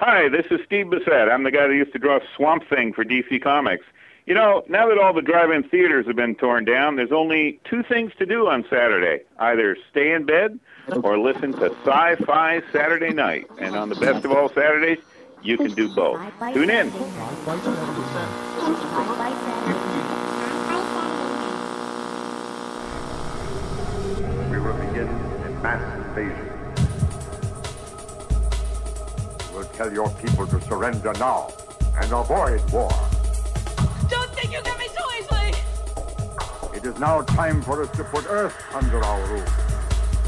Hi, this is Steve Bissette. I'm the guy that used to draw Swamp Thing for DC Comics. You know, now that all the drive-in theaters have been torn down, there's only two things to do on Saturday: either stay in bed or listen to Sci-Fi Saturday Night. And on the best of all Saturdays, you can do both. Tune in. We will begin a mass invasion. Tell your people to surrender now and avoid war. Don't think you get me so easily! It is now time for us to put Earth under our rule.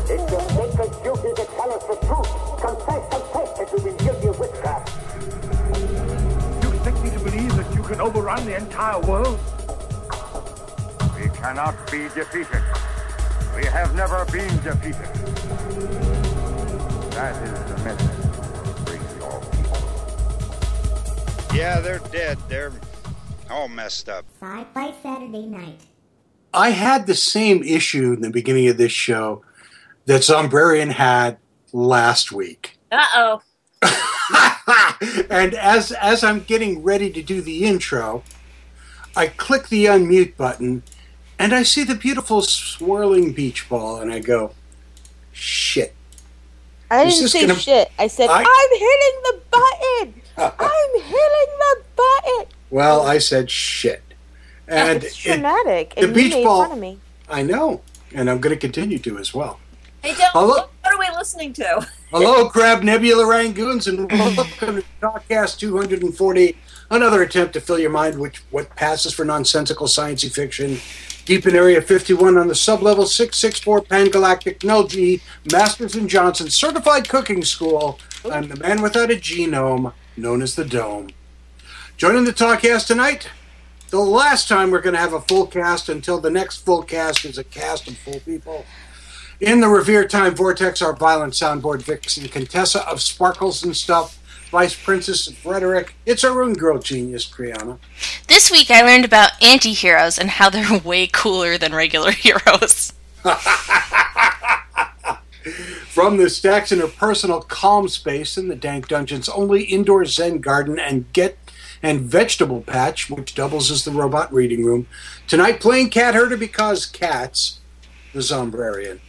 It's your sacred duty to tell us the truth. Confess, confess that you've been guilty of witchcraft. You expect me to believe that you can overrun the entire world? We cannot be defeated. We have never been defeated. That is the message Yeah, they're dead. They're all messed up. Sci-Fi Saturday Night. I had the same issue in the beginning of this show that Zombrarian had last week. Uh oh. and as as I'm getting ready to do the intro, I click the unmute button and I see the beautiful swirling beach ball and I go, shit. I didn't say gonna- shit. I said I- I'm hitting the button. I'm hitting the button. Well, I said shit. And it's it- traumatic, the and beach you made ball- fun of me. I know, and I'm going to continue to as well. Hey, Del, Hello? what are we listening to? Hello, Crab Nebula Rangoons, and welcome to Talkcast 240. Another attempt to fill your mind with what passes for nonsensical science fiction. Deep in Area 51 on the sublevel 664 Pangalactic Null G, Masters and Johnson Certified Cooking School. I'm the man without a genome, known as the Dome. Joining the Talkcast tonight, the last time we're going to have a full cast until the next full cast is a cast of full people. In the Revere Time Vortex, our violent soundboard vixen, Contessa of Sparkles and Stuff, Vice Princess of Frederick. It's our own girl genius, Kriana. This week I learned about anti heroes and how they're way cooler than regular heroes. From the stacks in her personal calm space in the Dank Dungeon's only indoor Zen garden and get and vegetable patch, which doubles as the robot reading room. Tonight playing cat herder because cats, the Zombrarian.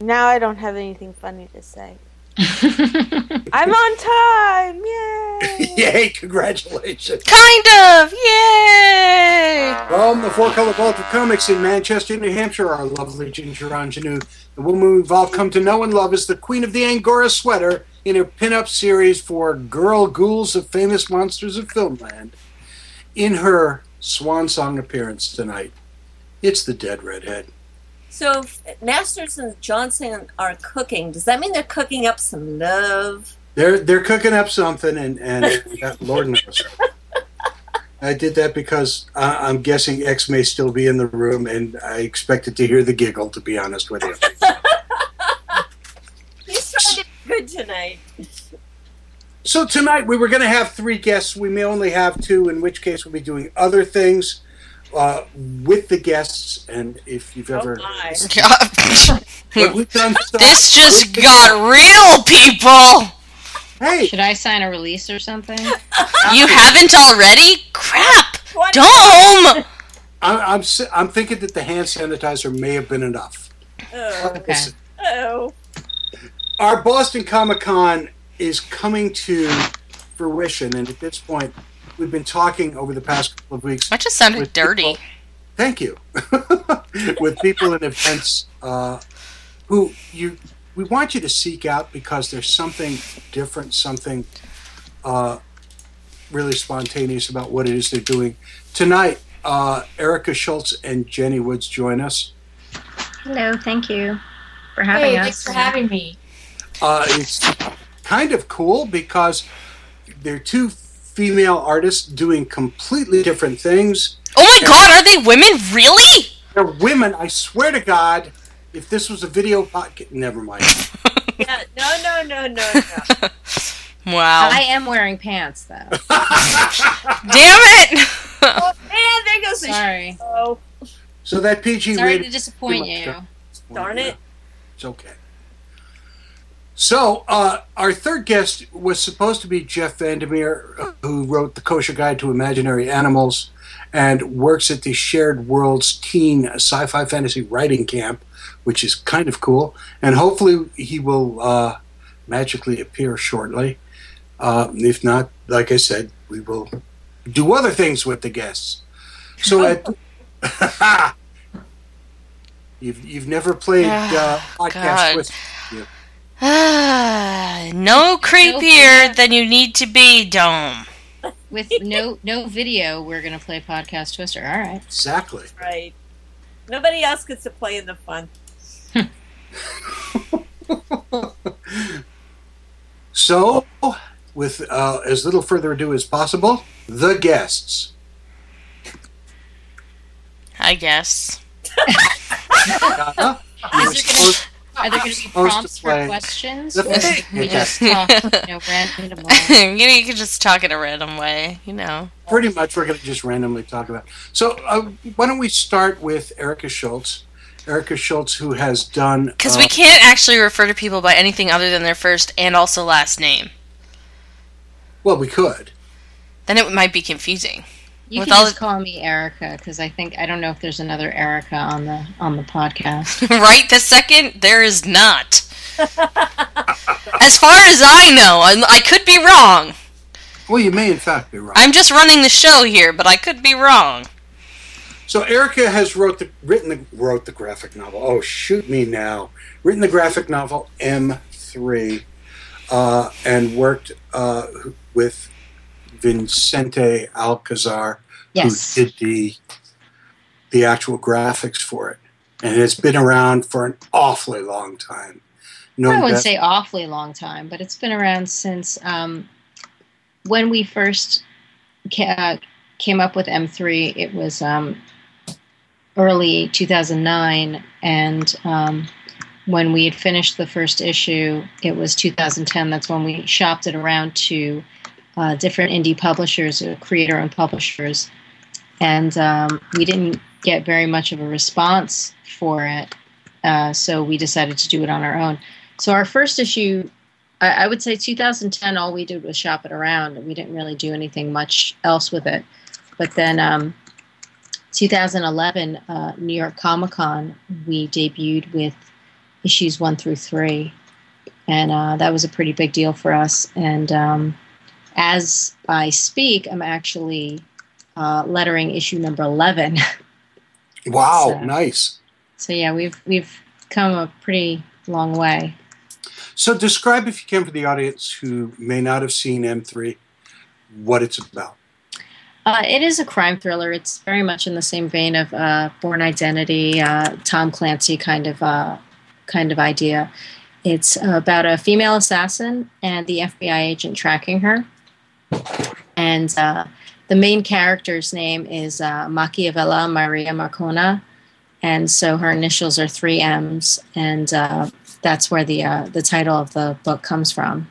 Now I don't have anything funny to say. I'm on time. Yay! Yay, congratulations. Kind of! Yay! From the Four Color Vault of Comics in Manchester, New Hampshire, our lovely Ginger Ingenue. The woman we've all come to know and love is the queen of the Angora sweater in her pin-up series for Girl Ghouls of Famous Monsters of Filmland. In her swan song appearance tonight, it's the dead redhead. So, Masters and Johnson are cooking. Does that mean they're cooking up some love? They're they're cooking up something, and and that Lord knows. I did that because uh, I'm guessing X may still be in the room, and I expected to hear the giggle. To be honest with you. He's trying to be good tonight. So tonight we were going to have three guests. We may only have two, in which case we'll be doing other things uh, with the guests. And if you've ever, But we've done stuff- this just got real, people! Hey, Should I sign a release or something? You haven't already? Crap! Dome! I'm, I'm I'm thinking that the hand sanitizer may have been enough. Oh, Okay. oh. Our Boston Comic Con is coming to fruition, and at this point, we've been talking over the past couple of weeks. That just sounded with dirty. people- thank you. with people in events uh, who you we want you to seek out because there's something different, something uh, really spontaneous about what it is they're doing. Tonight, uh, Erica Schultz and Jenny Woods join us. Hello, thank you for having Hey, us. thanks for having me. Uh, it's kind of cool because they're two female artists doing completely different things. Oh my god, are they women? Really? They're women. I swear to God, if this was a video podcast, never mind. Yeah, no, no, no, no, no. Wow. I am wearing pants though. Damn it! oh, man, there goes the Sorry. show. So that PG Sorry rated. to disappoint you. Darn it. It's okay. So, uh, our third guest was supposed to be Jeff Vandermeer, who wrote The Kosher Guide to Imaginary Animals and works at the Shared Worlds Teen Sci Fi Fantasy Writing Camp, which is kind of cool. And hopefully, he will uh, magically appear shortly. Uh, if not, like I said, we will do other things with the guests. So, at. You've, you've never played uh, podcast God. with you. Ah, no creepier than you need to be, Dome. With no no video, we're gonna play podcast Twister. All right. Exactly. Right. Nobody else gets to play in the fun. So, with uh, as little further ado as possible, the guests. I guess. Donna, you're supposed- Are there going to be prompts for questions, or can we just talk, you know, randomly? you know, you can just talk in a random way, you know. pretty much we're going to just randomly talk about. So, uh, why don't we start with Erica Schultz? Erica Schultz, who has done Because uh, we can't actually refer to people by anything other than their first and also last name. Well, we could. Then it might be confusing. You With can all just call me Erica because I think I don't know if there's another Erica on the on the podcast. right this second, there is not. as far as I know, I, I could be wrong. Well, you may in fact be wrong. I'm just running the show here, but I could be wrong. So Erica has wrote the written the wrote the graphic novel. Oh, shoot me now! Written the graphic novel M three, uh, and worked uh, with Vincente Alcazar, Yes. who did the the actual graphics for it, and it's been around for an awfully long time. No, I wouldn't say awfully long time, but it's been around since um, when we first ca- uh, came up with M3. It was um, early 2009, and um, when we had finished the first issue, it was 2010. That's when we shopped it around to uh, different indie publishers, uh, creator-owned publishers, and um, we didn't get very much of a response for it. Uh, so we decided to do it on our own. So our first issue, I, I would say 2010, all we did was shop it around. We didn't really do anything much else with it. But then um, 2011, uh, New York Comic Con, we debuted with issues one through three. And uh, that was a pretty big deal for us. And um, as I speak, I'm actually uh, lettering issue number 11. wow, So- nice. so yeah, we've we've come a pretty long way. So describe, if you can, for the audience who may not have seen M three, what it's about. Uh, it is a crime thriller. It's very much in the same vein of uh, Bourne Identity, uh, Tom Clancy kind of uh, kind of idea. It's about a female assassin and the FBI agent tracking her. And uh, the main character's name is uh, Machiavella Maria Marcona, and so her initials are three M's, and uh, that's where the uh, the title of the book comes from.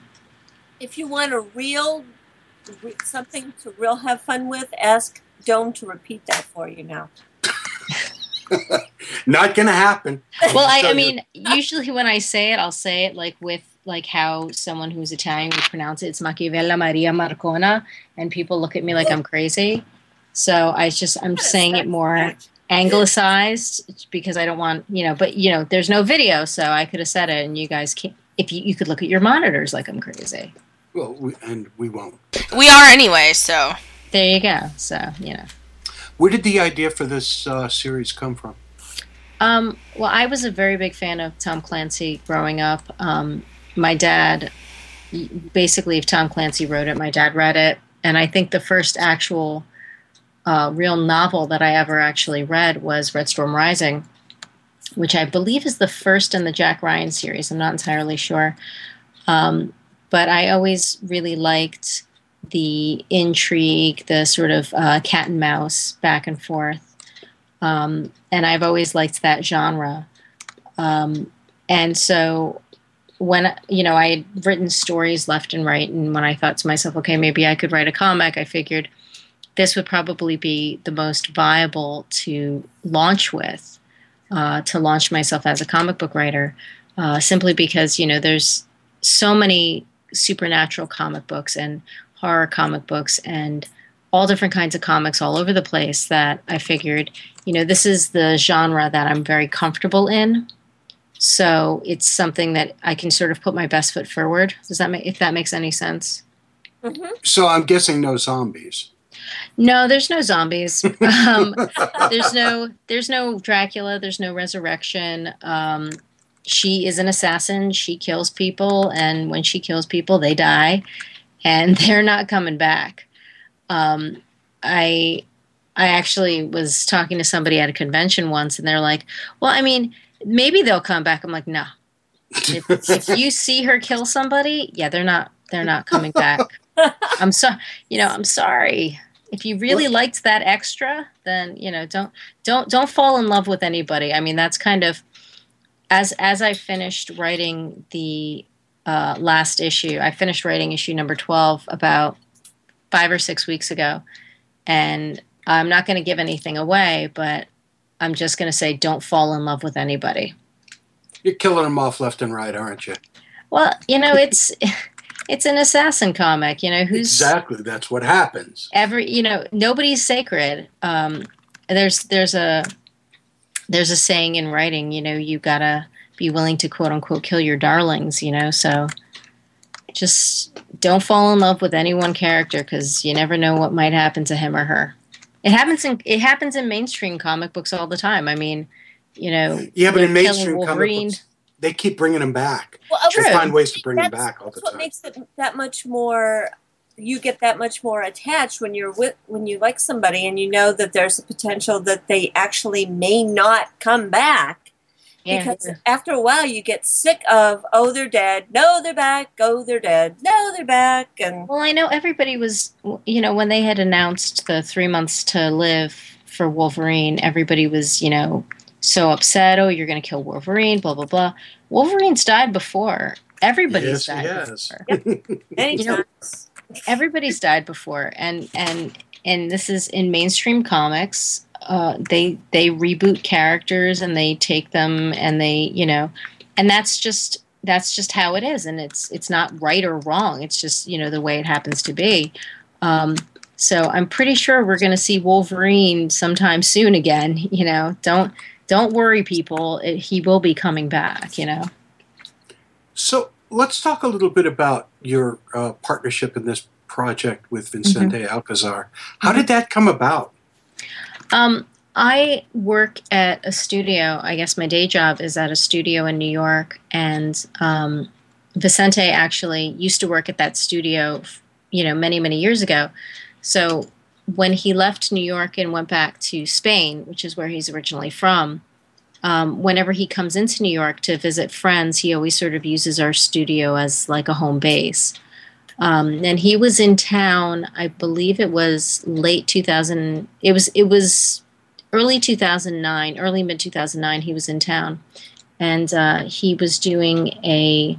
If you want a real something to real have fun with, ask Dome to repeat that for you now. Not going to happen. well I, I mean usually when i say it i'll say it like with like how someone who's italian would pronounce it it's machiavella maria marcona and people look at me like i'm crazy so i just i'm saying it more anglicized because i don't want you know but you know there's no video so i could have said it and you guys can't if you, you could look at your monitors like i'm crazy Well, we, and we won't. We are anyway, so. there you go so you know Where did the idea for this uh, series come from? Um, well, I was a very big fan of Tom Clancy growing up. Um, my dad, basically, if Tom Clancy wrote it, my dad read it. And I think the first actual uh, real novel that I ever actually read was Red Storm Rising, which I believe is the first in the Jack Ryan series. I'm not entirely sure. Um, but I always really liked the intrigue, the sort of uh, cat and mouse back and forth. Um, and I've always liked that genre. Um, and so when you know I had written stories left and right, and when I thought to myself, okay, maybe I could write a comic, I figured this would probably be the most viable to launch with, uh, to launch myself as a comic book writer, uh, simply because you know there's so many supernatural comic books and horror comic books and all different kinds of comics all over the place that I figured, you know, this is the genre that I'm very comfortable in. So it's something that I can sort of put my best foot forward. Does that make if that makes any sense? So I'm guessing no zombies. No, there's no zombies. um, there's no there's no Dracula. There's no resurrection. Um, she is an assassin. She kills people, and when she kills people, they die, and they're not coming back. Um, I I actually was talking to somebody at a convention once, and they're like, "Well, I mean, maybe they'll come back." I'm like, "No. If, if you see her kill somebody, yeah, they're not they're not coming back." I'm so you know I'm sorry. If you really liked that extra, then you know don't don't don't fall in love with anybody. I mean that's kind of as as I finished writing the uh, last issue. I finished writing issue number twelve about five or six weeks ago, and I'm not going to give anything away, but I'm just going to say don't fall in love with anybody. You're killing them off left and right, aren't you? Well, you know it's. It's an assassin comic, you know. Who's Exactly. That's what happens. every you know nobody's sacred um there's there's a there's a saying in writing you know you gotta be willing to quote unquote kill your darlings you know so just don't fall in love with any one character because you never know what might happen to him or her it happens in it happens in mainstream comic books all the time i mean you know Yeah, but they're in killing mainstream comic books, they keep bringing them back. Well, oh, They okay. find ways to bring them back all the That's what makes it that much more. You get that much more attached when you're with when you like somebody and you know that there's a potential that they actually may not come back. Yeah. Because after a while, you get sick of oh they're dead, no they're back, oh they're dead, no they're back, and Well, I know everybody was, you know, when they had announced the three months to live for Wolverine, everybody was, you know, so upset. Oh, you're going to kill Wolverine, blah, blah, blah. Wolverine's died before. Everybody's Yes, he died has. before. many You know. Everybody's died before. And, and, and this is in mainstream comics. Uh, they they reboot characters and they take them and they you know and that's just that's just how it is. And it's it's not right or wrong. It's just you know the way it happens to be. Um, so i'm pretty sure we're going to see wolverine sometime soon again you know. Don't don't worry people. It, he will be coming back you know. So let's talk a little bit about your uh, partnership in this project with Vincente Mm-hmm. Alcazar. How did that come about? Um, I work at a studio. I guess my day job is at a studio in New York, and um, Vicente actually used to work at that studio, you know, many many years ago. So when he left New York and went back to Spain, which is where he's originally from, um, whenever he comes into New York to visit friends, he always sort of uses our studio as like a home base. Um, and he was in town. I believe it was late 2000. It was it was early 2009, early mid 2009. He was in town, and uh, he was doing a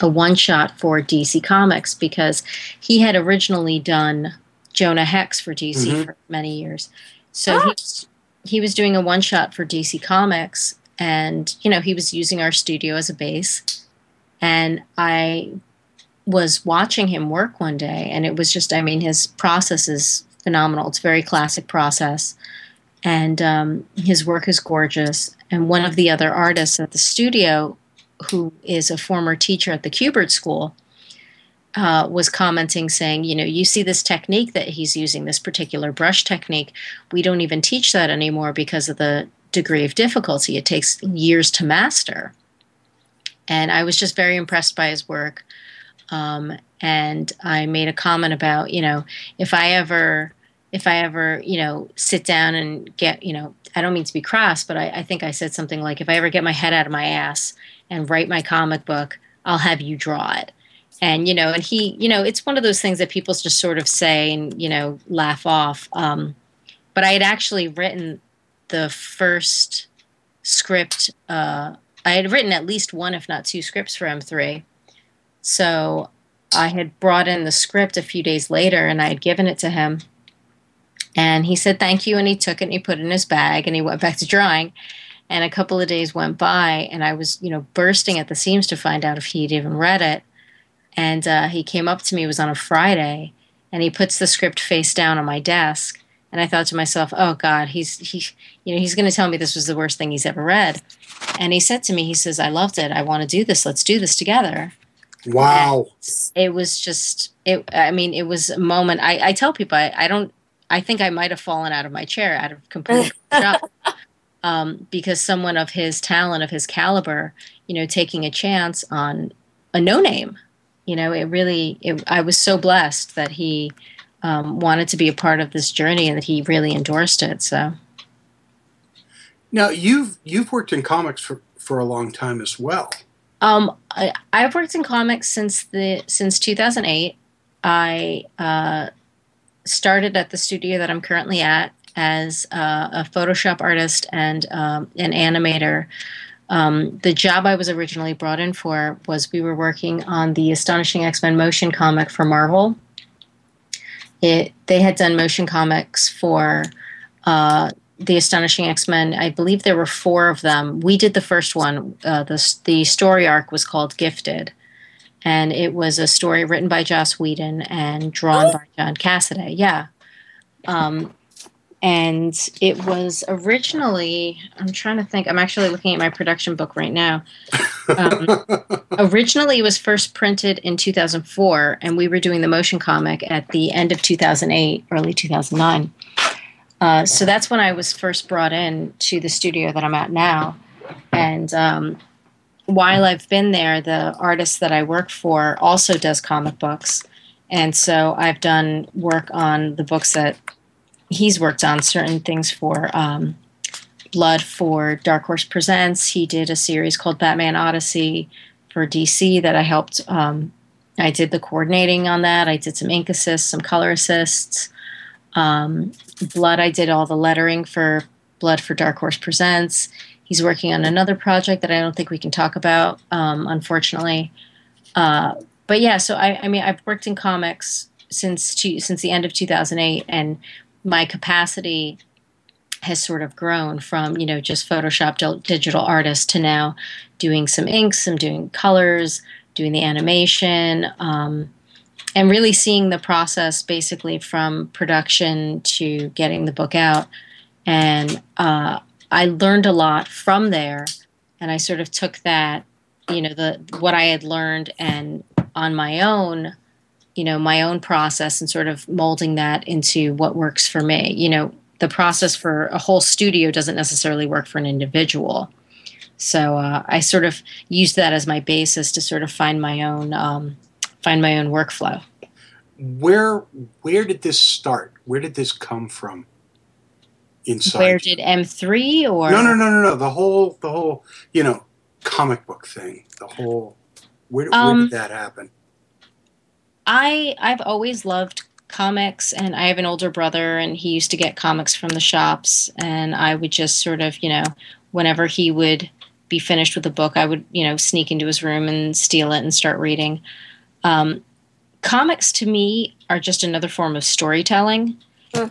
a one shot for DC Comics because he had originally done Jonah Hex for DC Mhm. for many years. So he, was- he was doing a one shot for DC Comics, and you know he was using our studio as a base. And I was watching him work one day, and it was just, I mean, his process is phenomenal. It's a very classic process, and um, his work is gorgeous. And one of the other artists at the studio, who is a former teacher at the Kubert School, uh, was commenting, saying, you know, you see this technique that he's using, this particular brush technique. We don't even teach that anymore because of the degree of difficulty. It takes years to master. And I was just very impressed by his work. Um, and I made a comment about, you know, if I ever, if I ever, you know, sit down and get, you know, I don't mean to be crass, but I, I think I said something like, if I ever get my head out of my ass and write my comic book, I'll have you draw it. And, you know, and he, you know, it's one of those things that people just sort of say and, you know, laugh off. Um, but I had actually written the first script, uh, I had written at least one, if not two scripts for M3. So I had brought in the script a few days later and I had given it to him. And he said thank you and he took it and he put it in his bag and he went back to drawing. And a couple of days went by, and I was, you know, bursting at the seams to find out if he'd even read it. And uh, he came up to me, it was on a Friday, and he puts the script face down on my desk. And I thought to myself, oh God, he's, he, you know, he's going to tell me this was the worst thing he's ever read. And he said to me, he says, I loved it. I want to do this. Let's do this together. Wow. It was just, it, I mean, it was a moment. I, I tell people, I, I don't, I think I might have fallen out of my chair out of complete shock. Um, because someone of his talent, of his caliber, you know, taking a chance on a no name, you know, it really, it, I was so blessed that he um, wanted to be a part of this journey and that he really endorsed it. So, Now you've you've worked in comics for, for a long time as well. Um, I, I've worked in comics since the since 2008. I uh, started at the studio that I'm currently at as uh, a Photoshop artist and um, an animator. Um, the job I was originally brought in for was we were working on the Astonishing X Men motion comic for Marvel. It they had done motion comics for uh, the Astonishing X Men. I believe there were four of them. We did the first one. Uh, the the story arc was called Gifted, and it was a story written by Joss Whedon and drawn by John Cassaday. Yeah, um, and it was originally. I'm trying to think. I'm actually looking at my production book right now. Um, originally, it was first printed in 2004, and we were doing the motion comic at the end of 2008, early 2009. Uh, so that's when I was first brought in to the studio that I'm at now. And um, while I've been there, the artist that I work for also does comic books. And so I've done work on the books that he's worked on, certain things for um, Blood for Dark Horse Presents. He did a series called Batman Odyssey for DC that I helped. Um, I did the coordinating on that. I did some ink assists, some color assists. Um, Blood, I did all the lettering for Blood for Dark Horse Presents. He's working on another project that I don't think we can talk about, um, unfortunately. Uh, but yeah, so I, I mean, I've worked in comics since two, since the end of 2008, and my capacity has sort of grown from you know just Photoshop digital artist to now doing some inks, I'm doing colors, doing the animation. Um, and really seeing the process basically from production to getting the book out. And uh, I learned a lot from there, and I sort of took that, you know, the what I had learned and on my own, you know, my own process and sort of molding that into what works for me. You know, the process for a whole studio doesn't necessarily work for an individual. So uh, I sort of used that as my basis to sort of find my own um, find my own workflow. Where where did this start? Where did this come from? Inside. Where did M3 or No, no, no, no, no. The whole the whole you know comic book thing. The whole where, where Um, did that happen? I I've always loved comics and I have an older brother and he used to get comics from the shops and I would just sort of, you know, whenever he would be finished with a book, I would, you know, sneak into his room and steal it and start reading. Um, comics to me are just another form of storytelling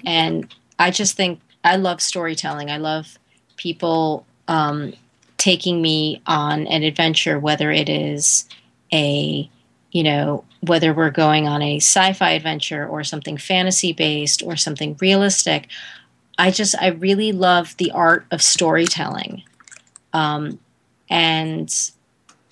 and I just think I love storytelling. I love people um, taking me on an adventure, whether it is a, you know, whether we're going on a sci-fi adventure or something fantasy based or something realistic. I just I really love the art of storytelling, um, and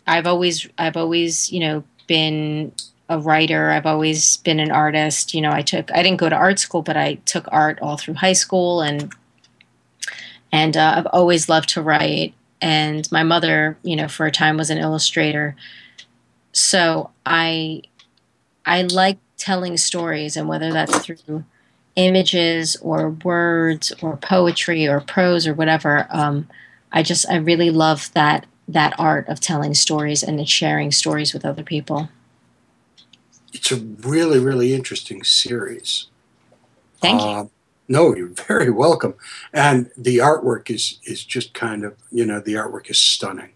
I've always I've always you know been a writer. I've always been an artist. You know, I took I didn't go to art school, but I took art all through high school, and and uh, I've always loved to write. And my mother, you know, for a time was an illustrator. So I I like telling stories, and whether that's through images or words or poetry or prose or whatever, um, I just I really love that that art of telling stories and sharing stories with other people. It's a really really interesting series. Thank you. Uh, no, you're very welcome. And the artwork is is just kind of you know the artwork is stunning.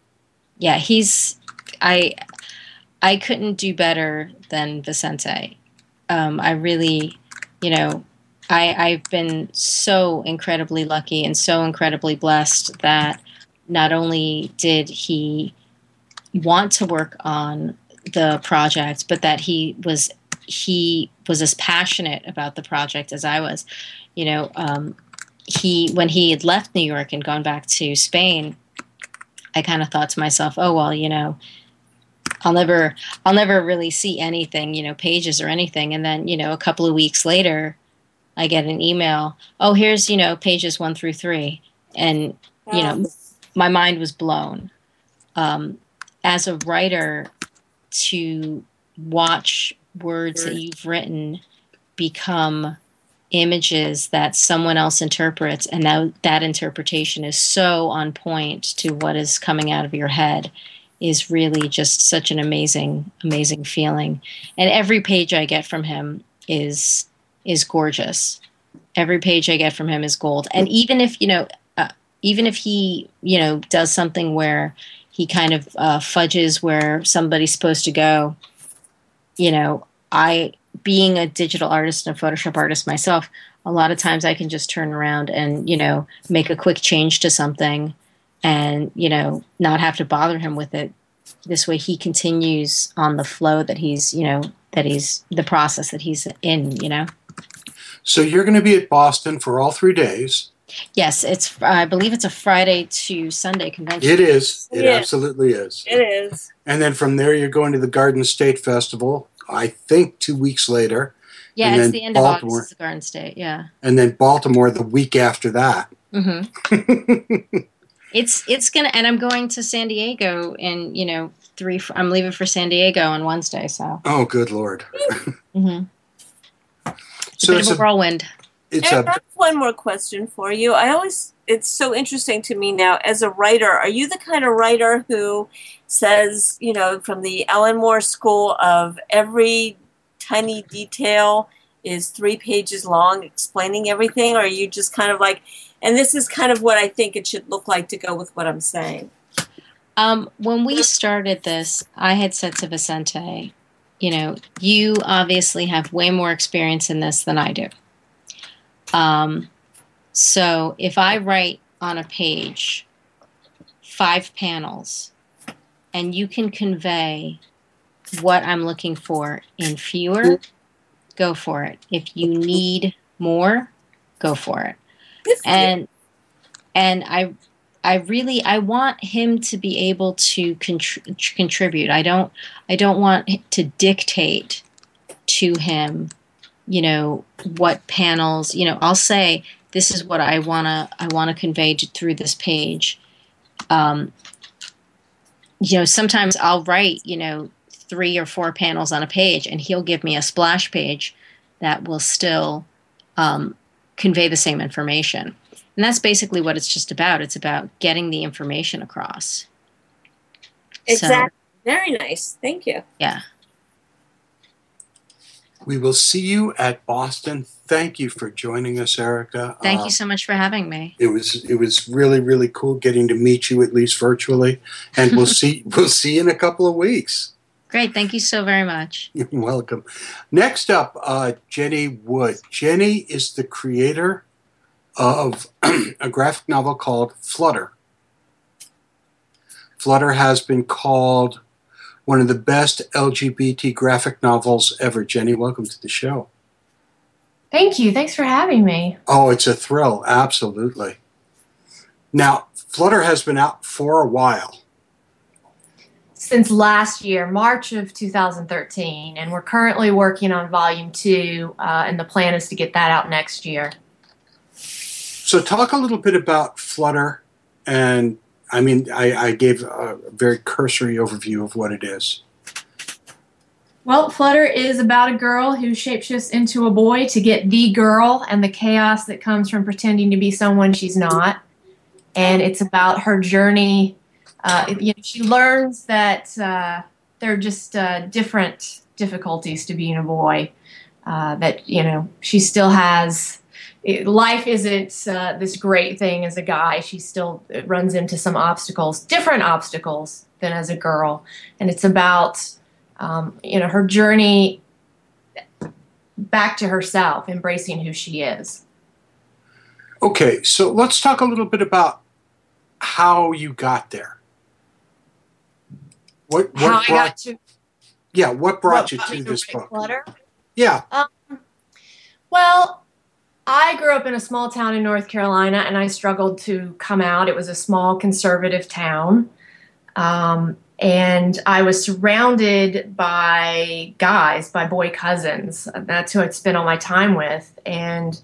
Yeah, he's I I couldn't do better than Vicente. Um, I really, you know, I I've been so incredibly lucky and so incredibly blessed that not only did he want to work on the project, but that he was he was as passionate about the project as I was. You know, um, he when he had left New York and gone back to Spain, I kind of thought to myself, oh well, you know, I'll never I'll never really see anything, you know, pages or anything. And then, you know, a couple of weeks later, I get an email, oh, here's, you know, pages one through three. And, you know, my mind was blown. Um, as a writer, to watch words that you've written become images that someone else interprets and that that interpretation is so on point to what is coming out of your head is really just such an amazing amazing feeling. And every page i get from him is is gorgeous. Every page i get from him is gold. And even if you know even if he you know does something where he kind of uh, fudges where somebody's supposed to go you know i being a digital artist and a photoshop artist myself a lot of times i can just turn around and you know make a quick change to something and you know not have to bother him with it this way he continues on the flow that he's you know that he's the process that he's in you know So you're going to be at Boston for all three days. Yes it's i believe it's a friday to sunday convention It is. It Yeah. absolutely is. It is. And then from there, you're going to the Garden State Festival. I think two weeks later, yeah and it's then the end Baltimore. of august at garden state yeah and then Baltimore the week after that. Mm-hmm. it's it's gonna and i'm going to san diego in you know three i'm leaving for san diego on wednesday so Oh, good lord! mm-hmm. it's So a bit it's of a a whirlwind it's Eric, I a have one more question for you. I always, it's so interesting to me now as a writer. Are you the kind of writer who says, you know, from the Alan Moore school of every tiny detail is three pages long explaining everything? Or are you just kind of like, and this is kind of what I think it should look like to go with what I'm saying? Um, when we started this, I had said to Vicente, you know, you obviously have way more experience in this than I do. Um, so if I write on a page five panels and you can convey what I'm looking for in fewer, go for it. If you need more, go for it. And and I I really I want him to be able to contr- contribute. I don't I don't want to dictate to him, you know, what panels, you know, I'll say this is what I want to I want to convey through this page. Um you know, sometimes I'll write, you know, three or four panels on a page and he'll give me a splash page that will still um, convey the same information. And that's basically what it's just about. It's about getting the information across. Exactly. Very nice. Thank you. Yeah. We will see you at Boston. Thank you for joining us, Erica. Thank Uh, you so much for having me. It was it was really really cool getting to meet you at least virtually, and we'll see we'll see you in a couple of weeks. Great. Thank you so very much. You're welcome. Next up, uh, Jenny Wood. Jenny is the creator of a graphic novel called Flutter. Flutter has been called one of the best LGBT graphic novels ever. Jenny, welcome to the show. Thank you. Thanks for having me. Oh, it's a thrill, absolutely. Now, Flutter has been out for a while. Since last year, March of 2013, and we're currently working on volume two, uh, and the plan is to get that out next year. So, talk a little bit about Flutter. And I mean, I, I gave a very cursory overview of what it is. Well, Flutter is about a girl who shapeshifts into a boy to get the girl and the chaos that comes from pretending to be someone she's not. And it's about her journey. Uh, you know, she learns that uh, there are just uh, different difficulties to being a boy. Uh, that you know, she still has. It, life isn't uh, this great thing as a guy. She still runs into some obstacles, different obstacles than as a girl, and it's about um, you know her journey back to herself, embracing who she is. Okay, so let's talk a little bit about how you got there. What, what How I brought, got to yeah, what brought what you brought to this book? Flutter? Yeah, Um, well, I grew up in a small town in North Carolina, and I struggled to come out. It was a small conservative town, um, and I was surrounded by guys, by boy cousins. That's who I'd spend all my time with, and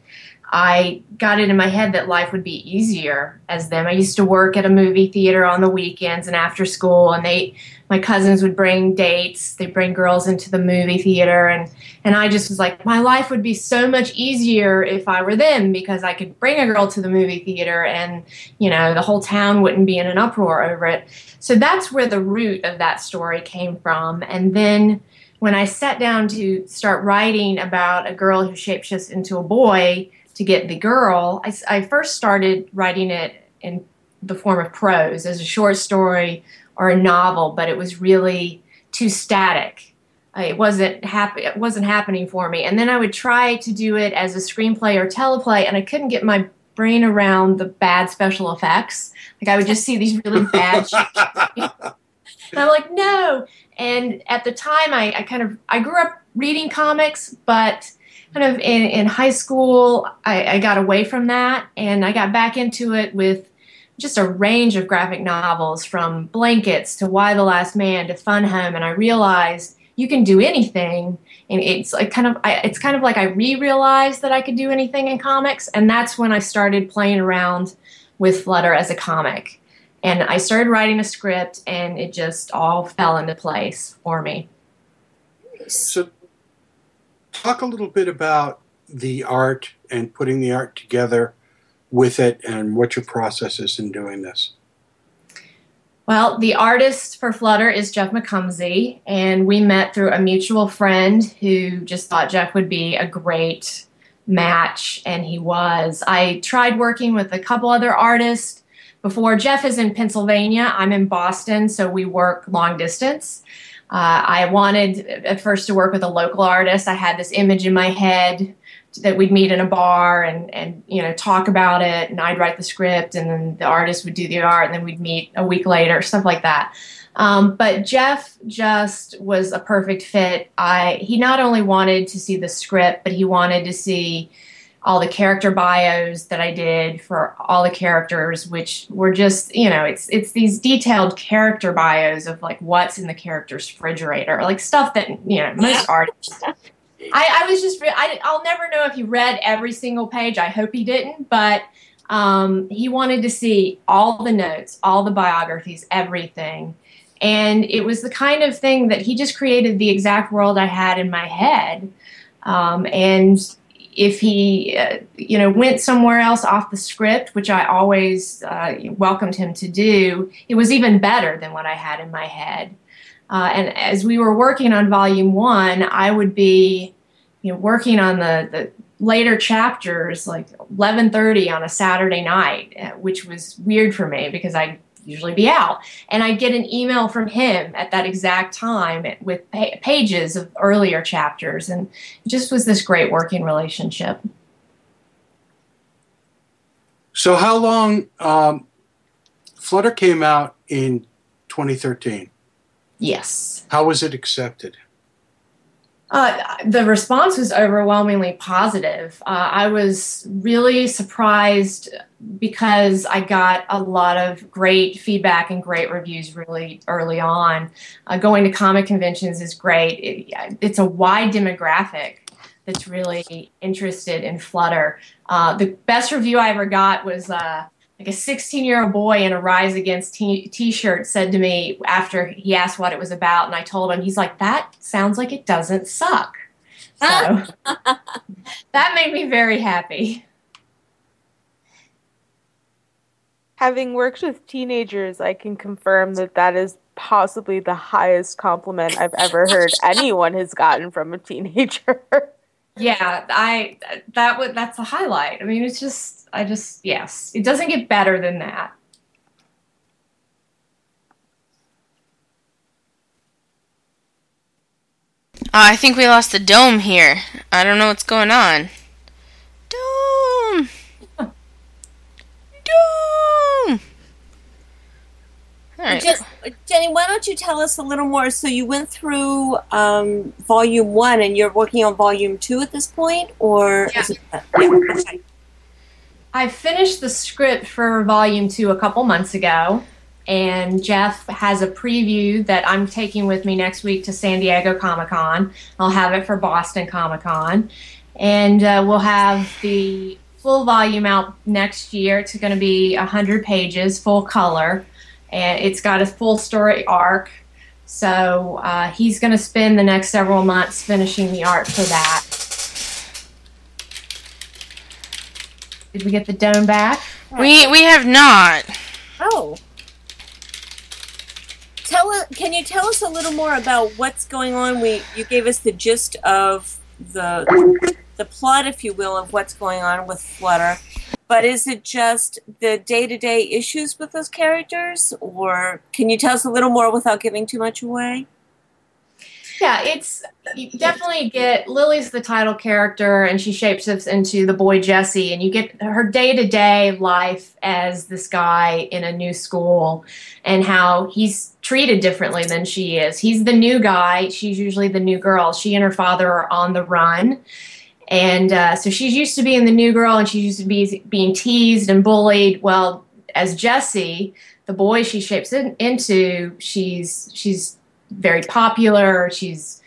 I got it in my head that life would be easier as them. I used to work at a movie theater on the weekends and after school, and they, my cousins would bring dates. they'd bring girls into the movie theater, and and I just was like, my life would be so much easier if I were them because I could bring a girl to the movie theater, and you know the whole town wouldn't be in an uproar over it. So that's where the root of that story came from, and then. When I sat down to start writing about a girl who shapeshifts into a boy, to get the girl, I, I first started writing it in the form of prose as a short story or a novel, but it was really too static. Uh, It wasn't happy. It wasn't happening for me. And then I would try to do it as a screenplay or teleplay, and I couldn't get my brain around the bad special effects. Like I would just see these really bad. and I'm like, no. And at the time, I, I kind of I grew up reading comics, but kind of in, in high school, I, I got away from that and I got back into it with just a range of graphic novels from Blankets to Y the Last Man to Fun Home. And I realized you can do anything. And it's like kind of, I, it's kind of like I re-realized that I could do anything in comics. And that's when I started playing around with Flutter as a comic. And I started writing a script and it just all fell into place for me. So, talk a little bit about the art and putting the art together with it and what your process is in doing this. Well, the artist for Flutter is Jeff McComsey, and we met through a mutual friend who just thought Jeff would be a great match, and he was. I tried working with a couple other artists before. Jeff is in Pennsylvania, I'm in Boston, so we work long distance. Uh, I wanted at first to work with a local artist. I had this image in my head that we'd meet in a bar and, and you know talk about it, and I'd write the script, and then the artist would do the art, and then we'd meet a week later, stuff like that. Um, but Jeff just was a perfect fit. I he not only wanted to see the script, but he wanted to see all the character bios that I did for all the characters, which were just, you know, it's it's these detailed character bios of like what's in the character's refrigerator, like stuff that you know most artists. I, I was just, I, I'll never know if he read every single page. I hope he didn't, but um, he wanted to see all the notes, all the biographies, everything. And it was the kind of thing that he just created the exact world I had in my head. Um, and if he, uh, you know, went somewhere else off the script, which I always uh, welcomed him to do, it was even better than what I had in my head. Uh, and as we were working on volume one, I would be, you know, working on the, the later chapters like 11:30 on a Saturday night, uh, which was weird for me because I'd usually be out, and I'd get an email from him at that exact time with pa- pages of earlier chapters, and it just was this great working relationship. So, how long? Um, Flutter came out in 2013. Yes. How was it accepted? Uh, the response was overwhelmingly positive. Uh, I was really surprised because I got a lot of great feedback and great reviews really early on. Uh, going to comic conventions is great. It, it's a wide demographic that's really interested in Flutter. Uh, the best review I ever got was uh, like a 16 year old boy in a Rise Against t shirt said to me after he asked what it was about, and I told him, he's like, that sounds like it doesn't suck. So that made me very happy. Having worked with teenagers, I can confirm that that is possibly the highest compliment I've ever heard anyone has gotten from a teenager. Yeah, I that would that's a highlight. I mean, it's just I just yes, it doesn't get better than that. Uh, I think we lost the dome here. I don't know what's going on. Dome! Dome! Right. Jen- Jenny, why don't you tell us a little more? So you went through um, volume one, and you're working on volume two at this point, or is it? I finished the script for volume two a couple months ago, and Jeff has a preview that I'm taking with me next week to San Diego Comic Con. I'll have it for Boston Comic Con, and uh, we'll have the full volume out next year. It's going to be 100 pages, full color, and it's got a full story arc. So uh, he's going to spend the next several months finishing the art for that. Did we get the dome back? We we have not. Oh. Tell us, can you tell us a little more about what's going on? We you gave us the gist of the the plot, if you will, of what's going on with Flutter. But is it just the day to day issues with those characters, or can you tell us a little more without giving too much away? Yeah, it's you definitely get Lily's the title character, and she shapes shapeshifts into the boy Jesse, and you get her day to day life as this guy in a new school, and how he's treated differently than she is. He's the new guy; she's usually the new girl. She and her father are on the run, and uh, so she's used to being the new girl, and she's used to be being teased and bullied. Well, as Jesse, the boy she shapes in, into, she's she's very popular. She's,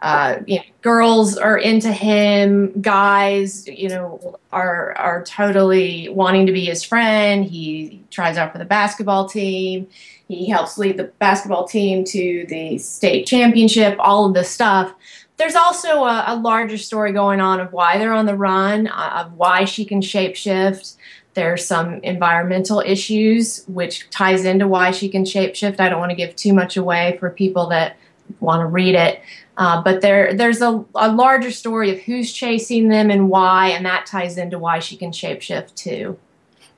uh, you know, girls are into him. Guys, you know, are are totally wanting to be his friend. He tries out for the basketball team. He helps lead the basketball team to the state championship. All of this stuff. There's also a, a larger story going on of why they're on the run, uh, of why she can shapeshift. There's some environmental issues, which ties into why she can shapeshift. I don't want to give too much away for people that want to read it. Uh, but there, there's a, a larger story of who's chasing them and why, and that ties into why she can shapeshift too.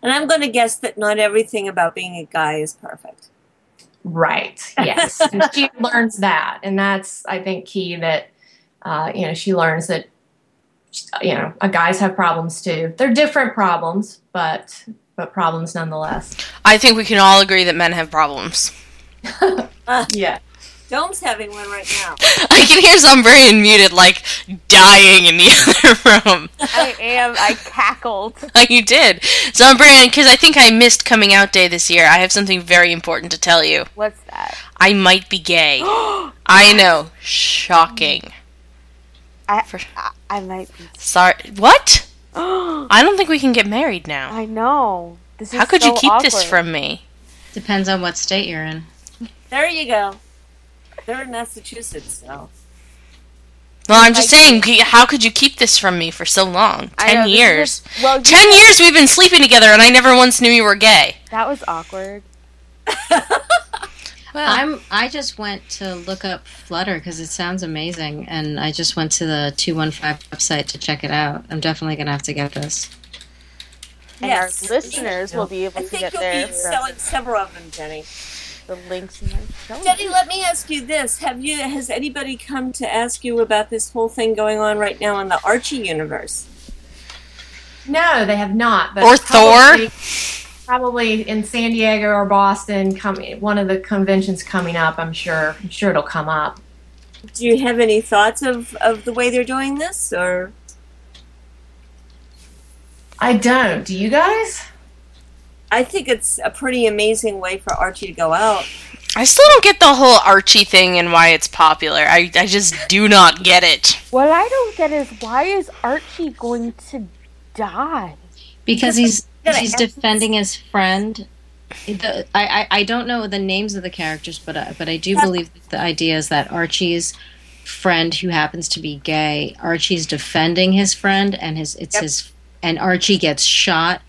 And I'm going to guess that not everything about being a guy is perfect. Right. Yes. and she learns that, and that's I think key that uh, you know she learns that you know uh, guys have problems too. They're different problems, but but problems nonetheless. I think we can all agree that men have problems. yeah. Dome's having one right now. I can hear Zombrian muted, like dying in the other room. I am. I cackled. Oh, you did. Zombrian, because I think I missed coming out day this year. I have something very important to tell you. What's that? I might be gay. I know. Shocking. I, I, I might be. Sorry. What? I don't think we can get married now. I know. This is How could you so keep this from me? Depends on what state you're in. There you go. They're in Massachusetts, so. Well, I'm just saying, how could you keep this from me for so long? Ten know, years. just- well, Ten know- years we've been sleeping together, and I never once knew you were gay. That was awkward. I'm. I just went to look up Flutter because it sounds amazing, and I just went to the two one five website to check it out. I'm definitely gonna have to get this. And Yes. our listeners will be able I to think get you'll their be selling several of them, Jenny. the links in the show. Jenny, let me ask you this: Have you has anybody come to ask you about this whole thing going on right now in the Archie universe? No, they have not. But Or probably, Probably in San Diego or Boston, coming one of the conventions coming up. I'm sure. I'm sure it'll come up. Do you have any thoughts of of the way they're doing this, or I don't. Do you guys? I think it's a pretty amazing way for Archie to go out. I still don't get the whole Archie thing and why it's popular. I, I just do not get it. What I don't get is why is Archie going to die? because he's gonna he's ask- defending his friend. The, I, I I don't know the names of the characters, but uh, but I do believe that the idea is that Archie's friend, who happens to be gay, Archie's defending his friend, and his it's Yep. his and Archie gets shot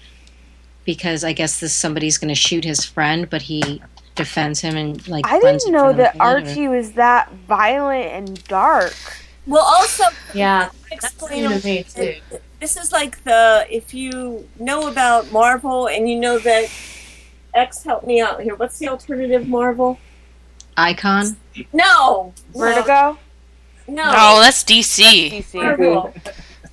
because I guess this somebody's going to shoot his friend, but he defends him and like. I didn't know that blood or- Archie was that violent and dark. Well, also Yeah, explain to me too. This is like the if you know about Marvel and you know that X help me out here. What's the alternative Marvel? Icon. No, Vertigo? No, Oh, that's DC. DC. Marvel.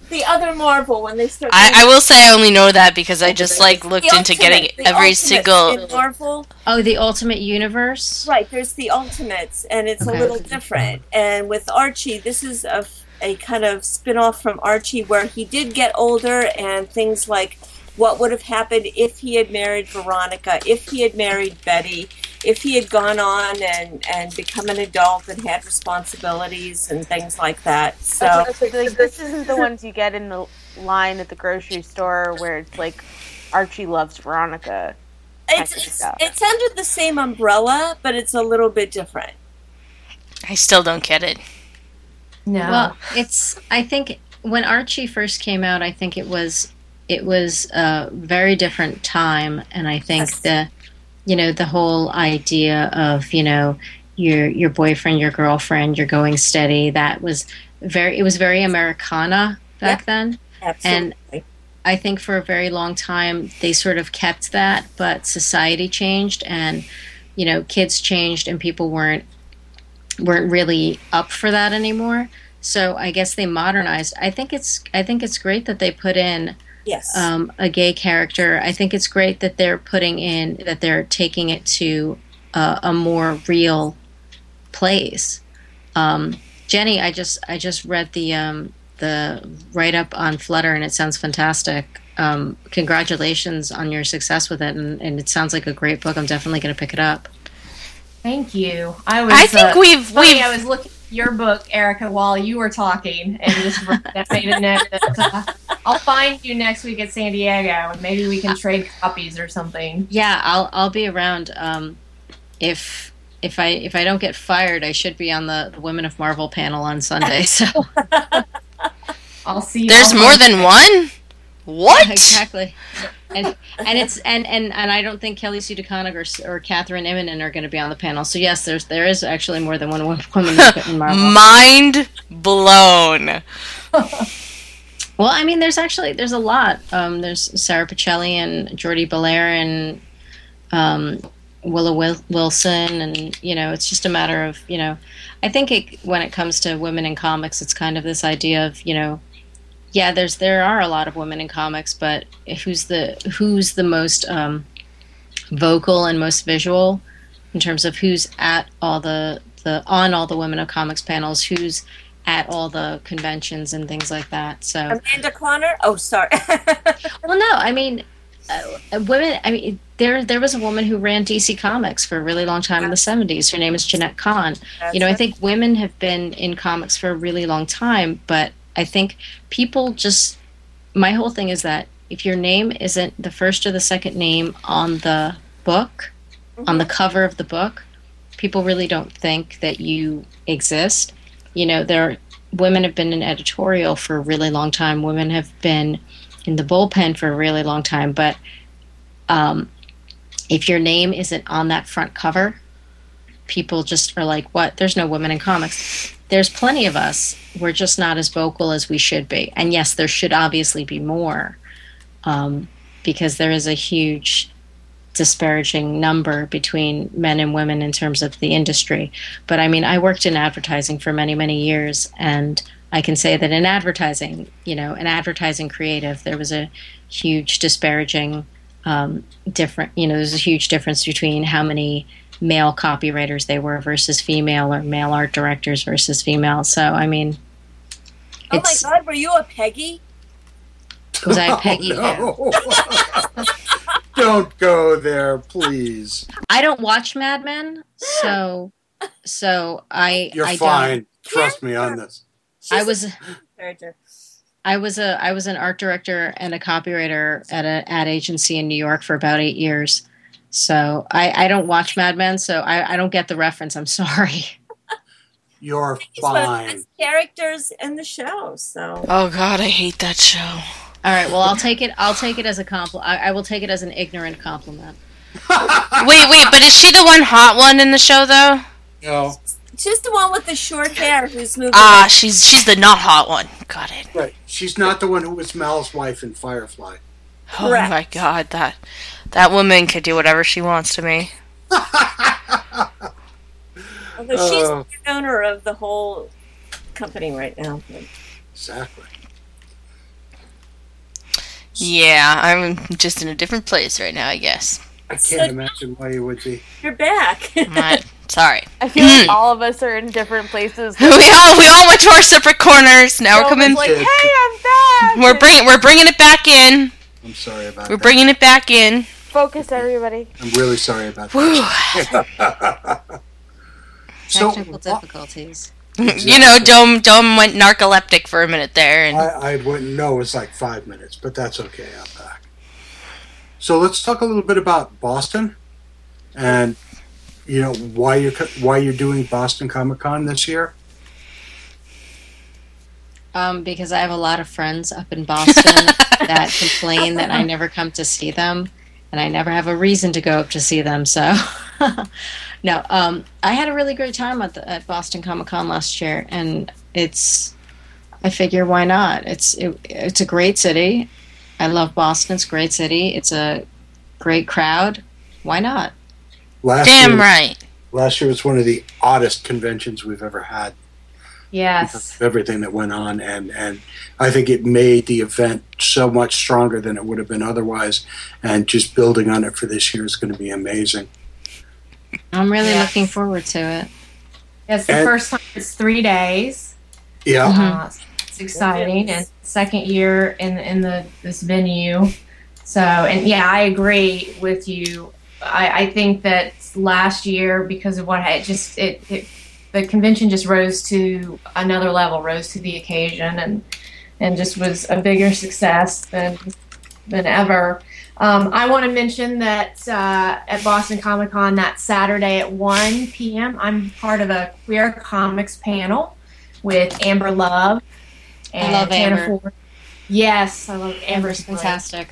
the other Marvel when they start. I, I will say I only know that because I just like looked The into getting Ultimate- the every single. Marvel. Oh, the Ultimate Universe. Right, there's the Ultimates, and it's Okay. a little different. And with Archie, this is a, a kind of spin off from Archie where he did get older, and things like what would have happened if he had married Veronica, if he had married Betty, if he had gone on and, and become an adult and had responsibilities and things like that. So, like, this isn't the ones you get in the line at the grocery store where it's like Archie loves Veronica. it's, it's, it's under the same umbrella, but it's a little bit different. I still don't get it. No. Well, it's. I think when Archie first came out, I think it was it was a very different time, and I think the you know the whole idea of you know your your boyfriend, your girlfriend, you're going steady. That was very. It was very Americana back then, and I think for a very long time they sort of kept that, but society changed and you know kids changed and people weren't weren't really up for that anymore. So I guess they modernized. I think it's I think it's great that they put in Yes. um, a gay character. I think it's great that they're putting in that they're taking it to a, a more real place. Um, Jenny, I just I just read the um, the write up on Flutter and it sounds fantastic. Um, congratulations on your success with it, and, and it sounds like a great book. I'm definitely going to pick it up. Thank you. I was. I think uh, we've- funny, we've- I was looking at your book, Erica, while you were talking, and just that made a note. That, uh, I'll find you next week at San Diego, and maybe we can trade copies or something. Yeah, I'll I'll be around. Um, if if I if I don't get fired, I should be on the, the Women of Marvel panel on Sunday. So I'll see. There's more than one. What? exactly. And and it's and, and and I don't think Kelly Sue DeConnick or, or Kathryn Immonen are going to be on the panel. So yes, there's there is actually more than one woman in Marvel. Mind blown. Well, I mean, there's actually there's a lot. Um, there's Sara Pichelli and Jordie Bellaire and um, Willow Wil- Wilson, and you know, it's just a matter of you know. I think it, when it comes to women in comics, it's kind of this idea of you know, yeah, there's there are a lot of women in comics, but who's the who's the most um, vocal and most visual in terms of who's at all the the on all the women of comics panels, who's at all the conventions and things like that. So Amanda Conner? Oh, sorry. well, no, I mean, uh, women. I mean, there there was a woman who ran DC Comics for a really long time in the '70s. Her name is Jenette Kahn. you know, I think women have been in comics for a really long time, but I think people just. My whole thing is that if your name isn't the first or the second name on the book, on the cover of the book, people really don't think that you exist. You know, there women have been in editorial for a really long time. Women have been in the bullpen for a really long time, but um, if your name isn't on that front cover, people just are like, "What? There's no women in comics." There's plenty of us. We're just not as vocal as we should be. And yes, there should obviously be more, um, because there is a huge disparaging number between men and women in terms of the industry. But I mean, I worked in advertising for many, many years, and I can say that in advertising, you know, in advertising creative, there was a huge disparaging um, different, you know, there's a huge difference between how many male copywriters they were versus female or male art directors versus female. So, I mean, oh my God, were you a Peggy? was I oh, Peggy? Oh, no. Don't go there, please. I don't watch Mad Men, so so I You're I fine. Don't, Trust me on this. I was Character. I was a I was an art director and a copywriter at an ad agency in New York for about eight years. So I, I don't watch Mad Men, so I, I don't get the reference. I'm sorry. You're He's one of the fine. best characters in the show, so. Oh God, I hate that show. All right, well I'll take it I'll take it as a compliment. I, I will take it as an ignorant compliment. Wait, wait, but is she the one hot one in the show though? No. She's the one with the short hair who's moving. Ah, she's she's the not hot one. Got it. Right. She's not the one who was Mal's wife in Firefly. Oh Correct. my God, that that woman could do whatever she wants to me. Although she's Oh. the owner of the whole company right now. Exactly. Yeah, I'm just in a different place right now, I guess. I can't imagine why you would be. You're back. Right. Sorry. I feel like hmm. all of us are in different places. we all we all went to our separate corners. Now we're coming. like, hey, I'm back. We're bringing we're bringing it back in. I'm sorry about We're that. bringing it back in. Focus, everybody. I'm really sorry about Whew. that. so Technical difficulties. You know, Dome Dome went narcoleptic for a minute there, and I, I wouldn't know. It was like five minutes, but that's okay. I'm back. So let's talk a little bit about Boston, and you know why you're why you're doing Boston Comic Con this year. Um, because I have a lot of friends up in Boston that complain that I never come to see them, and I never have a reason to go up to see them. So, no, um, I had a really great time at, the, at Boston Comic Con last year, and it's. I figure why not? It's it, it's a great city. I love Boston. It's a great city. It's a great crowd. Why not? Last damn year, right. Last year was one of the oddest conventions we've ever had. Yes. Everything that went on, and and I think it made the event so much stronger than it would have been otherwise. And just building on it for this year is going to be amazing. I'm really Yes. looking forward to it. It's the And- first time it's three days. Yeah. Uh, it's exciting, and second year in in the this venue. So, and yeah, I agree with you. I, I think that last year, because of what I it just it, it the convention just rose to another level, rose to the occasion, and and just was a bigger success than than ever. Um, I want to mention that uh, at Boston Comic Con that Saturday at 1 p.m., I'm part of a queer comics panel with Amber Love and love Tana Amber. Ford. Yes, I love Amber's fantastic.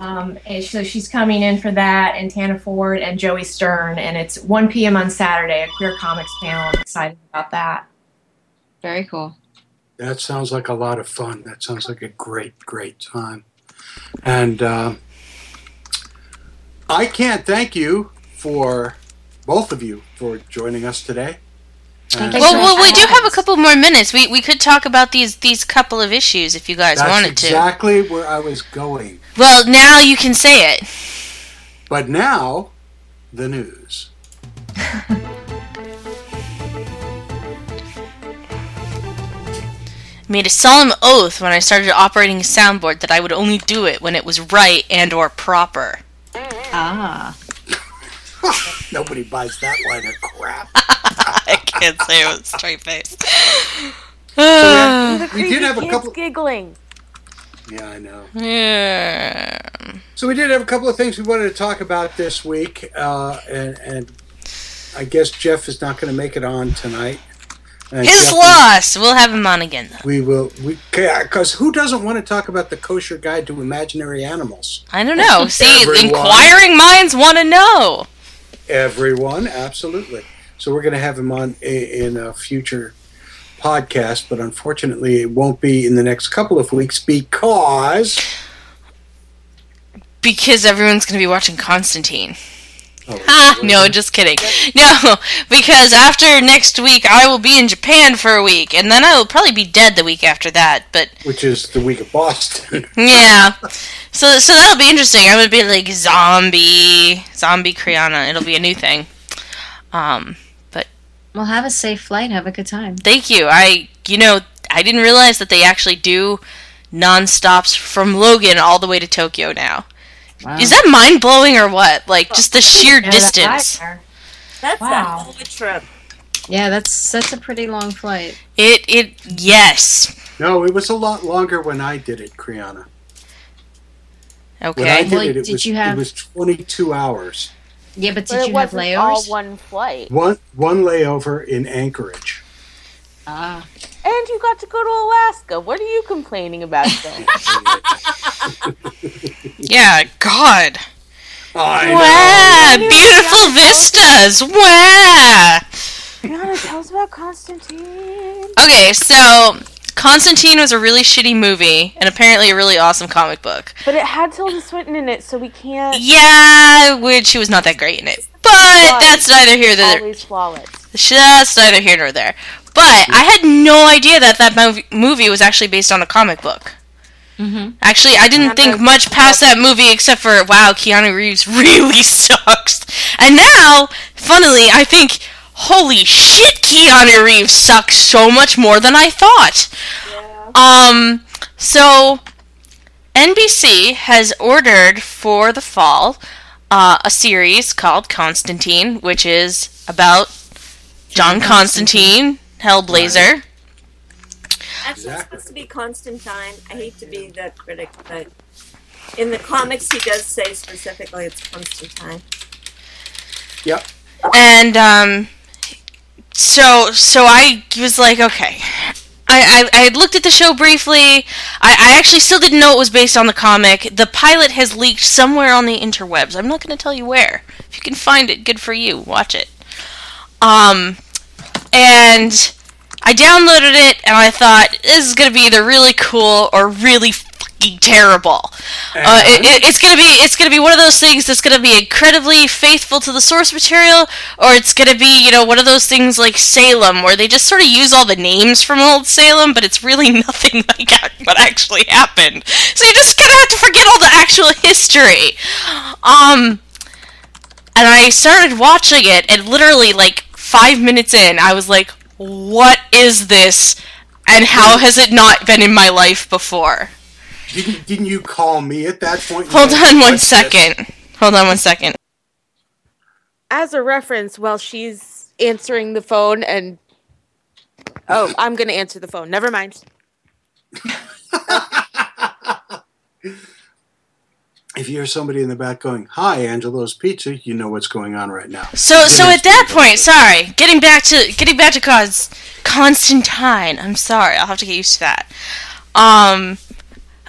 Um, and so she's coming in for that, and Tana Ford and Joey Stern, and it's 1 p.m. on Saturday, a queer comics panel. I'm excited about that. Very cool. That sounds like a lot of fun. That sounds like a great, great time. And uh, I can't thank you for both of you for joining us today. And Thank you Well, so well, we do have a couple more minutes. We we could talk about these these couple of issues if you guys that's wanted to. exactly where I was going. Well, now you can say it. But now, the news. Made a solemn oath when I started operating a soundboard that I would only do it when it was right and or proper. Ah. Nobody buys that line of crap. I can't say it with a straight face. The we creepy did have a couple. giggling. Yeah, I know. yeah. So we did have a couple of things we wanted to talk about this week, uh, and, and I guess Jeff is not going to make it on tonight. And His Jeff- loss. We'll have him on again though. We will. We because who doesn't want to talk about the kosher guide to imaginary animals? I don't know. See, Everyone. inquiring minds want to know. Everyone, absolutely. So we're going to have him on i- in a future podcast, but unfortunately, it won't be in the next couple of weeks because. Because everyone's going to be watching Constantine. Oh, Ah, no, just kidding. No, because after next week, I will be in Japan for a week, and then I will probably be dead the week after that. But which is the week of Boston. yeah, so so that'll be interesting. I'm gonna be like zombie, zombie Kriana. It'll be a new thing. Um, but Well, have a safe flight. Have a good time. thank you. I, you know, I didn't realize that they actually do non-stops from Logan all the way to Tokyo now. Wow. Is that mind blowing or what? Like just the sheer Yeah, distance. that- That's Wow. a hell of a trip. Yeah, that's that's a pretty long flight. It it yes. no, it was a lot longer when I did it, Kriana. When I Okay. did Well, it, it did was you have- it was 22 hours. Yeah, but But did it you have wasn't all one flight. One one layover in Anchorage. Ah, And you got to go to Alaska. What are you complaining about then? Yeah, God. I Wow, beautiful vistas. Wow. Brianna, tell us about Constantine. Okay, so Constantine was a really shitty movie and apparently a really awesome comic book. But it had Tilda Swinton in it, so we can't Yeah, which she was not that great in it. But that's neither here nor there. always flawless. That's neither here nor there. But I had no idea that that movie, movie was actually based on a comic book. Mm-hmm. Actually, I didn't think much past that movie except for wow, Keanu Reeves really sucks. And now, funnily, I think holy shit, Keanu Reeves sucks so much more than I thought. Yeah. Um, so NBC has ordered for the fall uh, a series called Constantine, which is about John Constantine, Hellblazer. Actually, it's supposed to be Constantine. I hate to be the critic, but in the comics, he does say specifically it's Constantine. Yep. and um, so so I was like, okay. I, I, I looked at the show briefly. I, I actually still didn't know it was based on the comic. The pilot has leaked somewhere on the interwebs. I'm not going to tell you where. If you can find it, good for you. Watch it. Um, and I downloaded it, and I thought this is going to be either really cool or really fucking terrible. Uh, it, it- it's gonna be it's gonna be one of those things that's gonna be incredibly faithful to the source material, or it's gonna be you know one of those things like Salem where they just sort of use all the names from old Salem, but it's really nothing like what actually happened. So you're just gonna have to forget all the actual history. Um, and I started watching it, and literally like five minutes in, I was like, "What is this?" And how has it not been in my life before? Didn't, didn't you call me at that point? Hold Yeah, on one what's this? second. Hold on one second. As a reference, while she's answering the phone and oh, I'm gonna answer the phone. Never mind. If you hear somebody in the back going, "Hi, Angelo's Pizza," you know what's going on right now. So so at that point, sorry, getting back to getting back to cause Constantine. I'm sorry, I'll have to get used to that. Um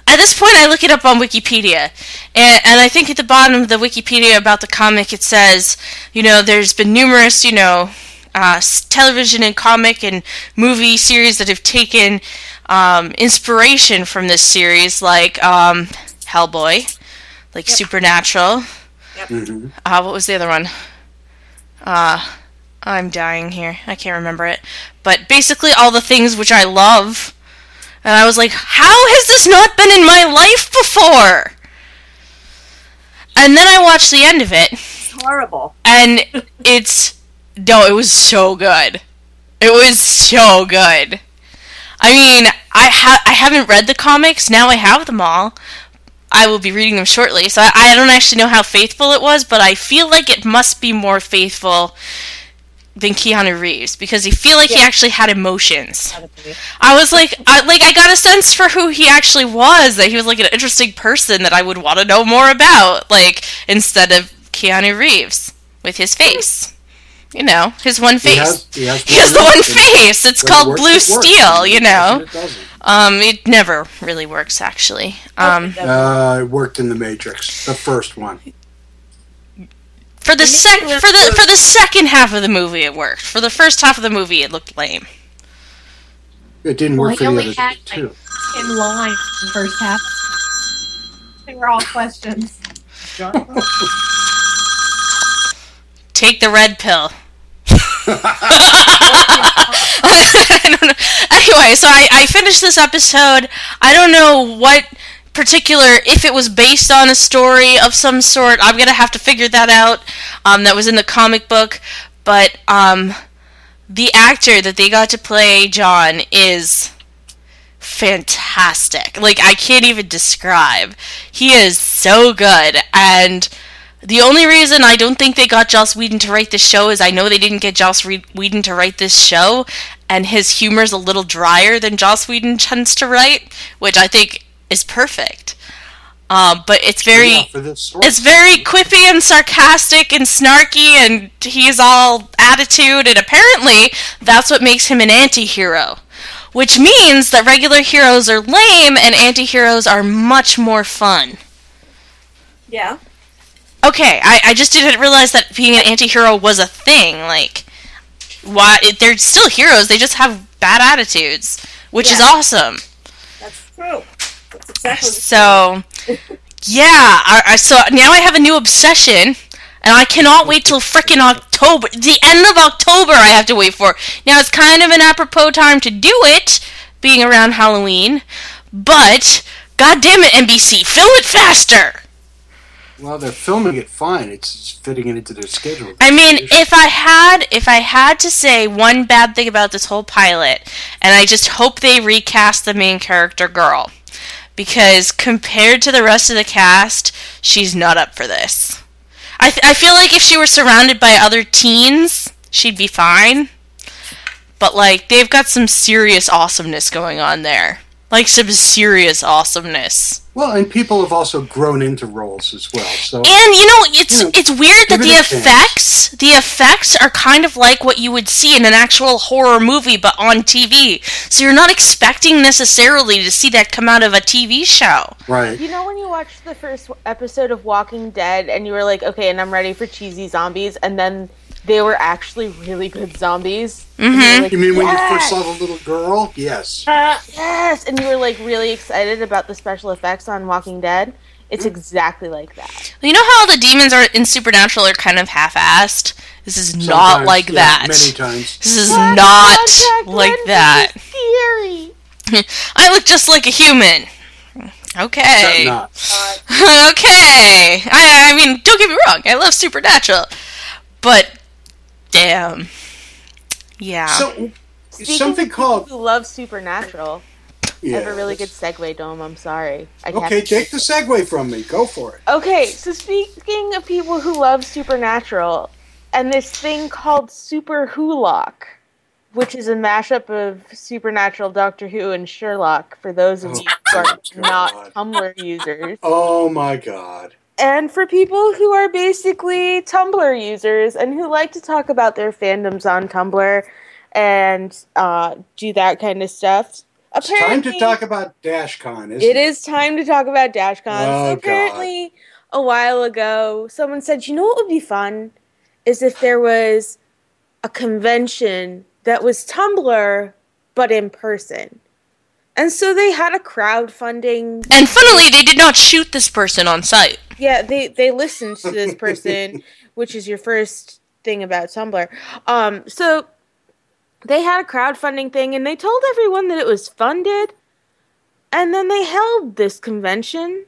at this point I look it up on Wikipedia. And and I think at the bottom of the Wikipedia about the comic it says, you know, there's been numerous, you know, uh, television and comic and movie series that have taken um, inspiration from this series, like um, Hellboy, like Supernatural. Mhm. Uh, what was the other one? Uh, I'm dying here. I can't remember it. But basically, all the things which I love. And I was like, how has this not been in my life before? And then I watched the end of it, It's horrible. and it's. No, it was so good. It was so good. I mean, I ha- I haven't read the comics. Now I have them all. I will be reading them shortly, so I, I don't actually know how faithful it was, but I feel like it must be more faithful than Keanu Reeves because I feel like he actually had emotions. I was like, I, like I got a sense for who he actually was. That he was like an interesting person that I would want to know more about, like instead of Keanu Reeves with his face. You know, his one He face. has- he has He has the one one face. It's when it called works, Blue it. Steel. You know. it. Um, it never really works actually. Um, Uh, it worked in the Matrix, the first one. For the sec for the for the second half of the movie, it worked. For the first half of the movie, it looked lame. It didn't Well, work he for the other had two. like in line the first half. They were all questions. Take the red pill. I don't know. Anyway, so I, I finished this episode. I don't know what particular, if it was based on a story of some sort. I'm gonna have to figure that out. Um, that was in the comic book, but um, the actor that they got to play John is fantastic. Like I can't even describe. He is so good and the only reason I don't think they got Joss Whedon to write this show is I know they didn't get Joss Whedon to write this show, and his humor's a little drier than Joss Whedon tends to write, which I think is perfect. Um, but it's very, Yeah, for this sort. it's very quippy and sarcastic and snarky, and he's all attitude, and apparently that's what makes him an anti-hero. Which means that regular heroes are lame and anti-heroes are much more fun. Yeah. Okay, I, I just didn't realize that being an anti-hero was a thing. Like, why they're still heroes? They just have bad attitudes, which is awesome. That's true. That's exactly. So, yeah, I, I, so now I have a new obsession, and I cannot wait till frickin' October. The end of October, I have to wait for. Now it's kind of an apropos time to do it, being around Halloween, but God damn it, NBC, film it faster. Well, they're filming it fine. It's fitting it into their schedule. I mean, if I had if I had to say one bad thing about this whole pilot, and I just hope they recast the main character girl. Because compared to the rest of the cast, she's not up for this. I, th- I feel like if she were surrounded by other teens, she'd be fine. But, like, they've got some serious awesomeness going on there. Like, some serious awesomeness. Well, and people have also grown into roles as well. So And you know, it's Yeah. it's weird that the a chance. effects the effects are kind of like what you would see in an actual horror movie but on TV. So you're not expecting necessarily to see that come out of a TV show. right. You know when you watched the first episode of Walking Dead and you were like, okay, and I'm ready for cheesy zombies, and then they were actually really good zombies. And you were Mhm. like, You mean when you first saw the little girl? Yes. Uh, yes, and you were like really excited about the special effects on Walking Dead. It's Mm. exactly like that. You know how the demons are in Supernatural are kind of half-assed? This is not like yeah, that. Many times. This is Black not contact like lenses that. is Scary. I look just like a human. Okay. Except not. okay. I, I mean, don't get me wrong. I love Supernatural, but damn. Yeah. So Speaking something of called who love Supernatural. I have a really good segue, Dome. I'm sorry. I have Okay, to- take the segue from me. Go for it. Okay, so speaking of people who love Supernatural, and this thing called Super Wholock, which is a mashup of Supernatural, Doctor Who, and Sherlock, for those of Oh, you who are God. not Tumblr users. Oh my God. And for people who are basically Tumblr users and who like to talk about their fandoms on Tumblr and uh, do that kind of stuff. It's time to talk about DashCon, isn't it is time to talk about DashCon. Oh, so God. apparently, a while ago, someone said, "You know what would be fun is if there was a convention that was Tumblr but in person." And so they had a crowdfunding. and funnily, they did not shoot this person on site. Yeah, they they listened to this person, which is your first thing about Tumblr. Um, so they had a crowdfunding thing, and they told everyone that it was funded, and then they held this convention.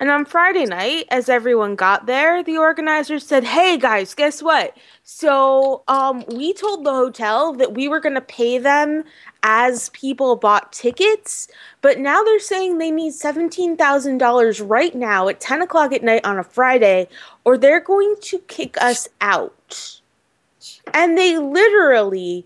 And on Friday night, as everyone got there, the organizers said, "Hey guys, guess what? So, um, we told the hotel that we were going to pay them as people bought tickets, but now they're saying they need seventeen thousand dollars right now at ten o'clock at night on a Friday, or they're going to kick us out." And they literally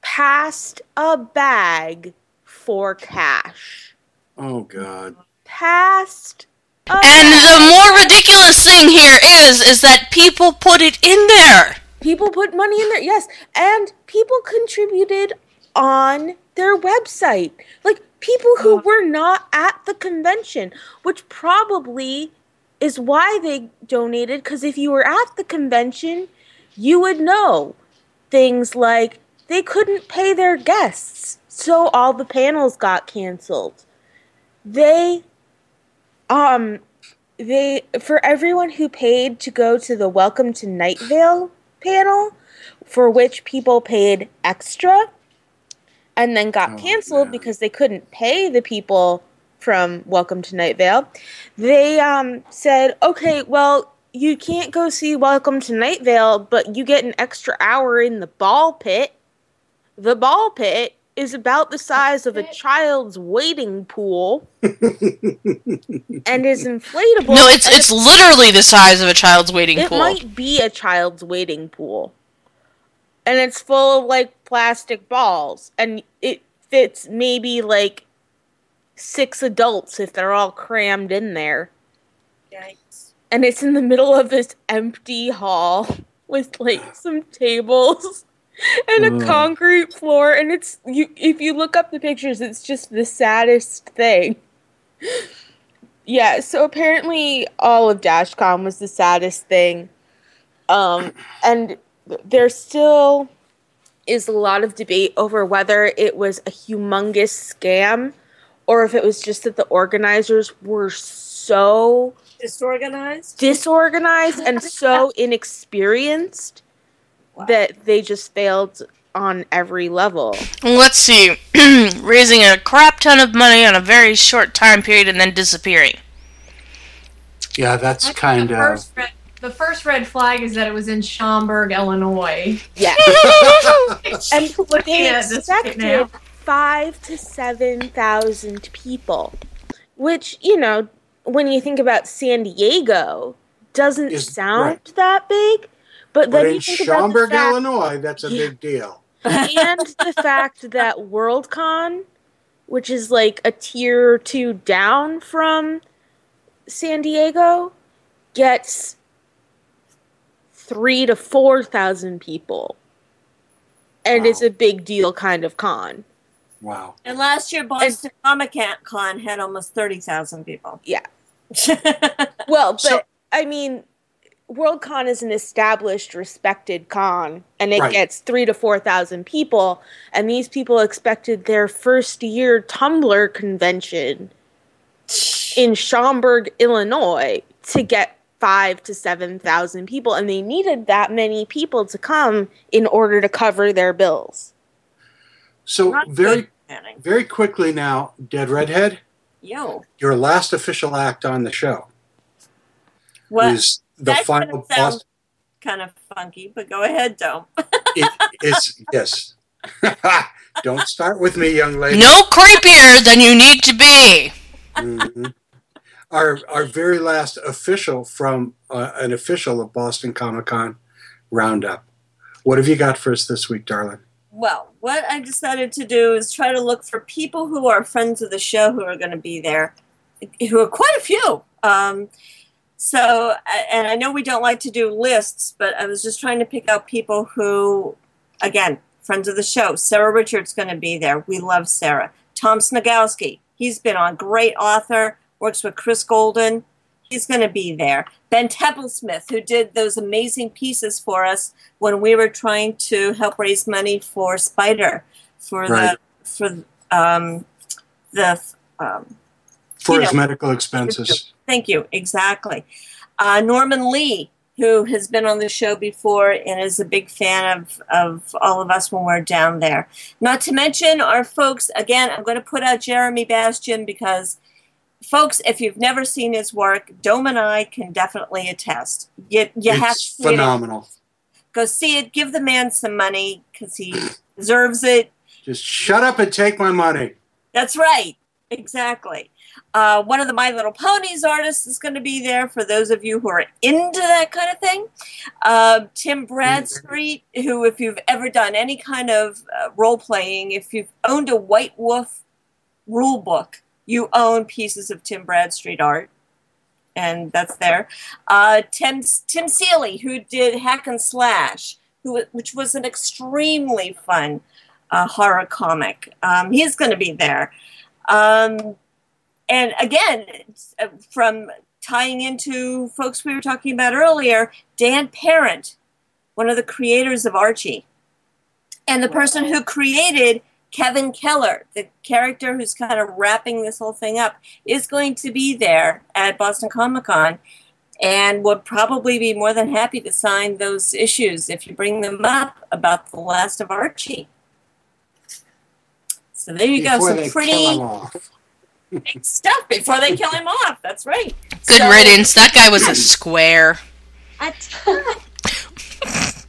passed a bag for cash. Oh God. Passed. And the more ridiculous thing here is, is that people put it in there. People put money in there, yes, and people contributed on their website. Like people who were not at the convention, which probably is why they donated. Because if you were at the convention, you would know things like they couldn't pay their guests, so all the panels got canceled. They, um, they for everyone who paid to go to the Welcome to Night Vale panel, for which people paid extra, and then got Oh, canceled because they couldn't pay the people from Welcome to Night Vale. They um said, okay, well. You can't go see Welcome to Night Vale, but you get an extra hour in the ball pit. The ball pit is about the size of a child's wading pool and is inflatable. No, it's it's literally the size of a child's wading it pool. It might be a child's wading pool. And it's full of like plastic balls. And it fits maybe like six adults if they're all crammed in there. Yikes. And it's in the middle of this empty hall with like some tables and a Ugh. concrete floor and it's you if you look up the pictures it's just the saddest thing. Yeah, so apparently all of Dashcon was the saddest thing. Um, and there still is a lot of debate over whether it was a humongous scam or if it was just that the organizers were so Disorganized? disorganized and so inexperienced that they just failed on every level. Let's see. Raising a crap ton of money on a very short time period and then disappearing. Yeah, that's kind the of. first, red, the first red flag is that it was in Schaumburg, Illinois. Yeah. and Looking they at this right expected now. five to seven thousand people, which you know, when you think about San Diego, doesn't Is- sound right. that big. But then But you in think Schaumburg, the fact, Illinois, that's a big deal. and the fact that Worldcon, which is like a tier or two down from San Diego, gets three to four thousand people, and it's a big deal kind of con. Wow. And last year, Boston Comic Con had almost 30,000 people. Yeah. Well, but I mean, Worldcon is an established, respected con, and it Right. gets three to four thousand people. And these people expected their first year Tumblr convention in Schaumburg, Illinois, to get five to seven thousand people, and they needed that many people to come in order to cover their bills. So Not very, very quickly now, Dead Redhead, Yo. your last official act on the show What? is the That's gonna final sound boss. kind of funky, but go ahead, Dome. It, it's yes. Don't start with me, young lady. No creepier than you need to be. Mhm. Our our very last official from uh, an official of Boston Comic Con roundup. What have you got for us this week, darling? Well, what I decided to do is try to look for people who are friends of the show who are going to be there, who are quite a few. Um, so, and I know we don't like to do lists, but I was just trying to pick out people who, again, friends of the show. Sarah Richards going to be there. We love Sarah. Tom Sniegoski, he's been on. Great author, works with Chris Golden. He's going to be there. Ben Templesmith, who did those amazing pieces for us when we were trying to help raise money for Spider, for Right. the for um, the um, For You his know. medical expenses. Thank you. Exactly. Uh, Norman Lee, who has been on the show before and is a big fan of, of all of us when we're down there. Not to mention our folks, again, I'm going to put out Jeremy Bastian because, folks, if you've never seen his work, Dome and I can definitely attest. You, you have to it's phenomenal. Go see it. Give the man some money because he deserves it. Just shut up and take my money. That's right. Exactly. Uh, one of the My Little Ponies artists is going to be there for those of you who are into that kind of thing. Uh, Tim Bradstreet, who, if you've ever done any kind of uh, role playing, if you've owned a White Wolf rule book, you own pieces of Tim Bradstreet art. And that's there. Uh, Tim, Tim Seeley, who did Hack and Slash, who, which was an extremely fun uh, horror comic. Um, he's going to be there. Um, and again, from tying into folks we were talking about earlier, Dan Parent, one of the creators of Archie, and the person who created Kevin Keller, the character who's kind of wrapping this whole thing up, is going to be there at Boston Comic Con and would probably be more than happy to sign those issues if you bring them up about the last of Archie. So there you Before go. Some pretty kill him off. big stuff before they kill him off. That's right. Good So- riddance. That guy was a square. I-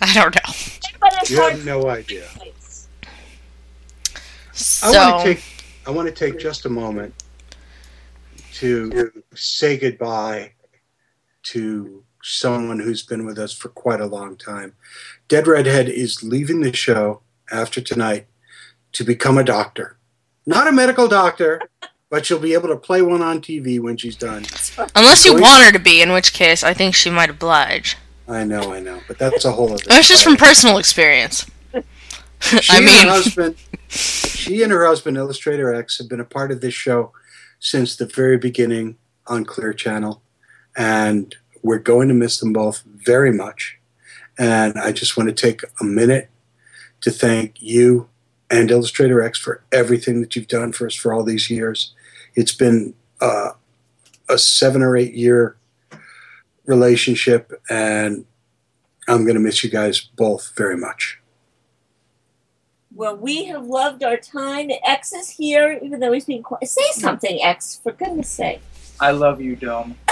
I don't know. You have no idea. So, I want to take I want to take just a moment to say goodbye to someone who's been with us for quite a long time. Dead Redhead is leaving the show after tonight to become a doctor. Not a medical doctor, but she'll be able to play one on TV when she's done. unless you Going- want her to be, in which case I think she might oblige. I know, I know, but that's a whole other. That's just from personal experience. I mean- husband, she and her husband, Illustrator X, have been a part of this show since the very beginning on Clear Channel, and we're going to miss them both very much. And I just want to take a minute to thank you and Illustrator X for everything that you've done for us for all these years. It's been uh, a seven or eight year relationship, and I'm going to miss you guys both very much. Well, we have loved our time. X is here, even though he's being quiet. Say something, X, for goodness sake. I love you, Dome.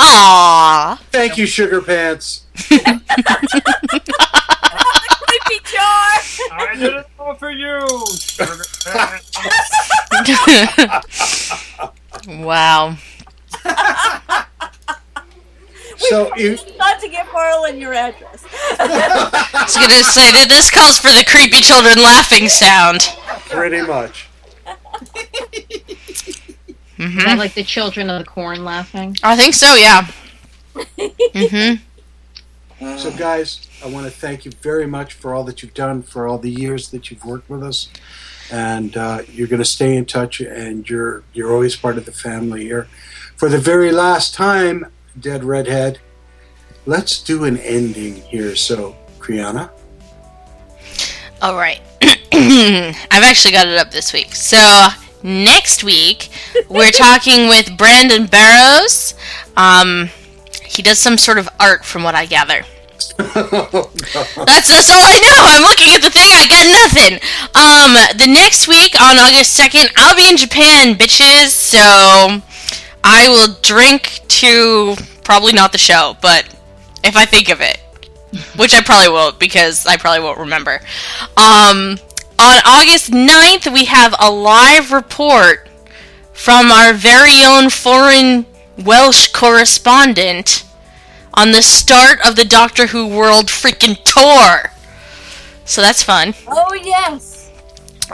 Aww. Thank you, Sugar Pants. Creepy jar! I did it all for you. wow. So you, Not to give Harlan your address. I was gonna say that this calls for the creepy children laughing sound. pretty much. Is that like the children of the corn laughing? I think so, yeah. Mm-hmm. So, guys, I want to thank you very much for all that you've done, for all the years that you've worked with us, and uh, you're going to stay in touch, and you're you're always part of the family here. For the very last time, Dead Redhead, let's do an ending here. So, Kriana, All right. I've actually got it up this week. So next week we're talking with Brandon Barrows. Um, he does some sort of art, from what I gather. That's that's all I know. I'm looking at the thing. I got nothing. Um, the next week on August second, I'll be in Japan, bitches. So I will drink to probably not the show, but if I think of it, which I probably won't because I probably won't remember. Um, on August 9th, we have a live report from our very own foreign Welsh correspondent on the start of the Doctor Who World freaking tour. So that's fun. Oh, yes.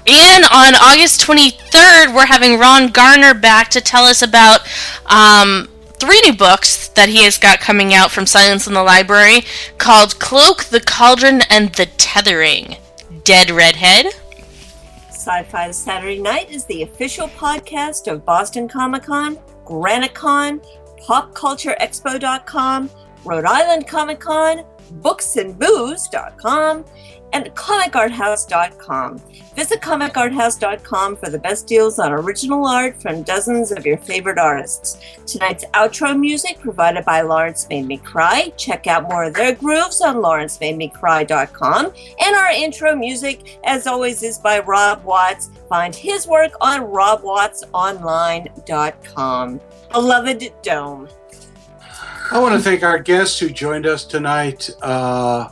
And on August 23rd, we're having Ron Garner back to tell us about um, three new books that he has got coming out from Silence in the Library called Cloak, the Cauldron, and the Tethering. Dead Redhead. Sci-Fi Saturday Night is the official podcast of Boston Comic Con, Granicon, PopCultureExpo.com, Rhode Island Comic Con, BooksandBooze.com, and ComicArthouse.com. Visit ComicArthouse.com for the best deals on original art from dozens of your favorite artists. Tonight's outro music provided by Lawrence Made Me Cry. Check out more of their grooves on LawrenceMadeMeCry.com. And our intro music, as always, is by Rob Watts. Find his work on RobWattsOnline.com. Beloved Dome. I want to thank our guests who joined us tonight uh,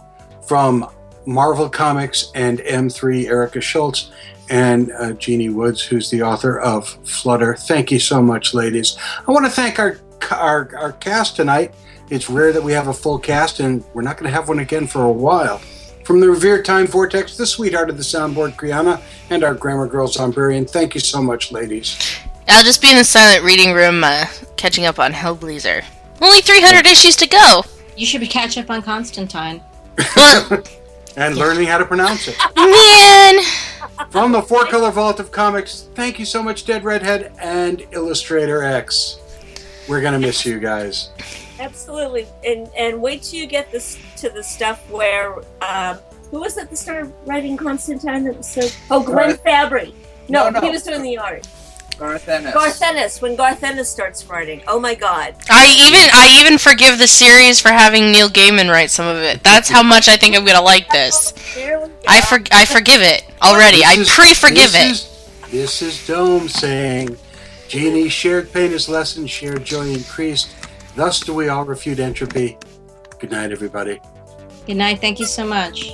from Marvel Comics and M3, Erica Schultz, and uh, Jeannie Woods, who's the author of Flutter. Thank you so much, ladies. I want to thank our, our, our cast tonight. It's rare that we have a full cast, and we're not going to have one again for a while. From the revered Time Vortex, the sweetheart of the soundboard, Kriana, and our Grammar Girl Zombarian. Thank you so much, ladies. I'll just be in the silent reading room uh, catching up on Hellblazer. Only 300 issues to go. You should be catch up on Constantine. and learning how to pronounce it. Man! From the Four Color Vault of Comics, thank you so much, Dead Redhead and Illustrator X. We're going to miss you guys. Absolutely, and and wait till you get this to the stuff where um, who was it that started writing Constantine? That was so oh Glenn Garth- Fabry. No, No, no. he was doing the art. Garth Ennis. Garth Ennis. When Garth Ennis starts writing, oh my God! I even I even forgive the series for having Neil Gaiman write some of it. That's how much I think I'm gonna like this. There we go. I for, I forgive it already. I This is- pre-forgive this it. Is, this is Dome saying, Genie shared pain is lessened, shared joy increased. Thus do we all refute entropy. Good night, everybody. Good night. Thank you so much.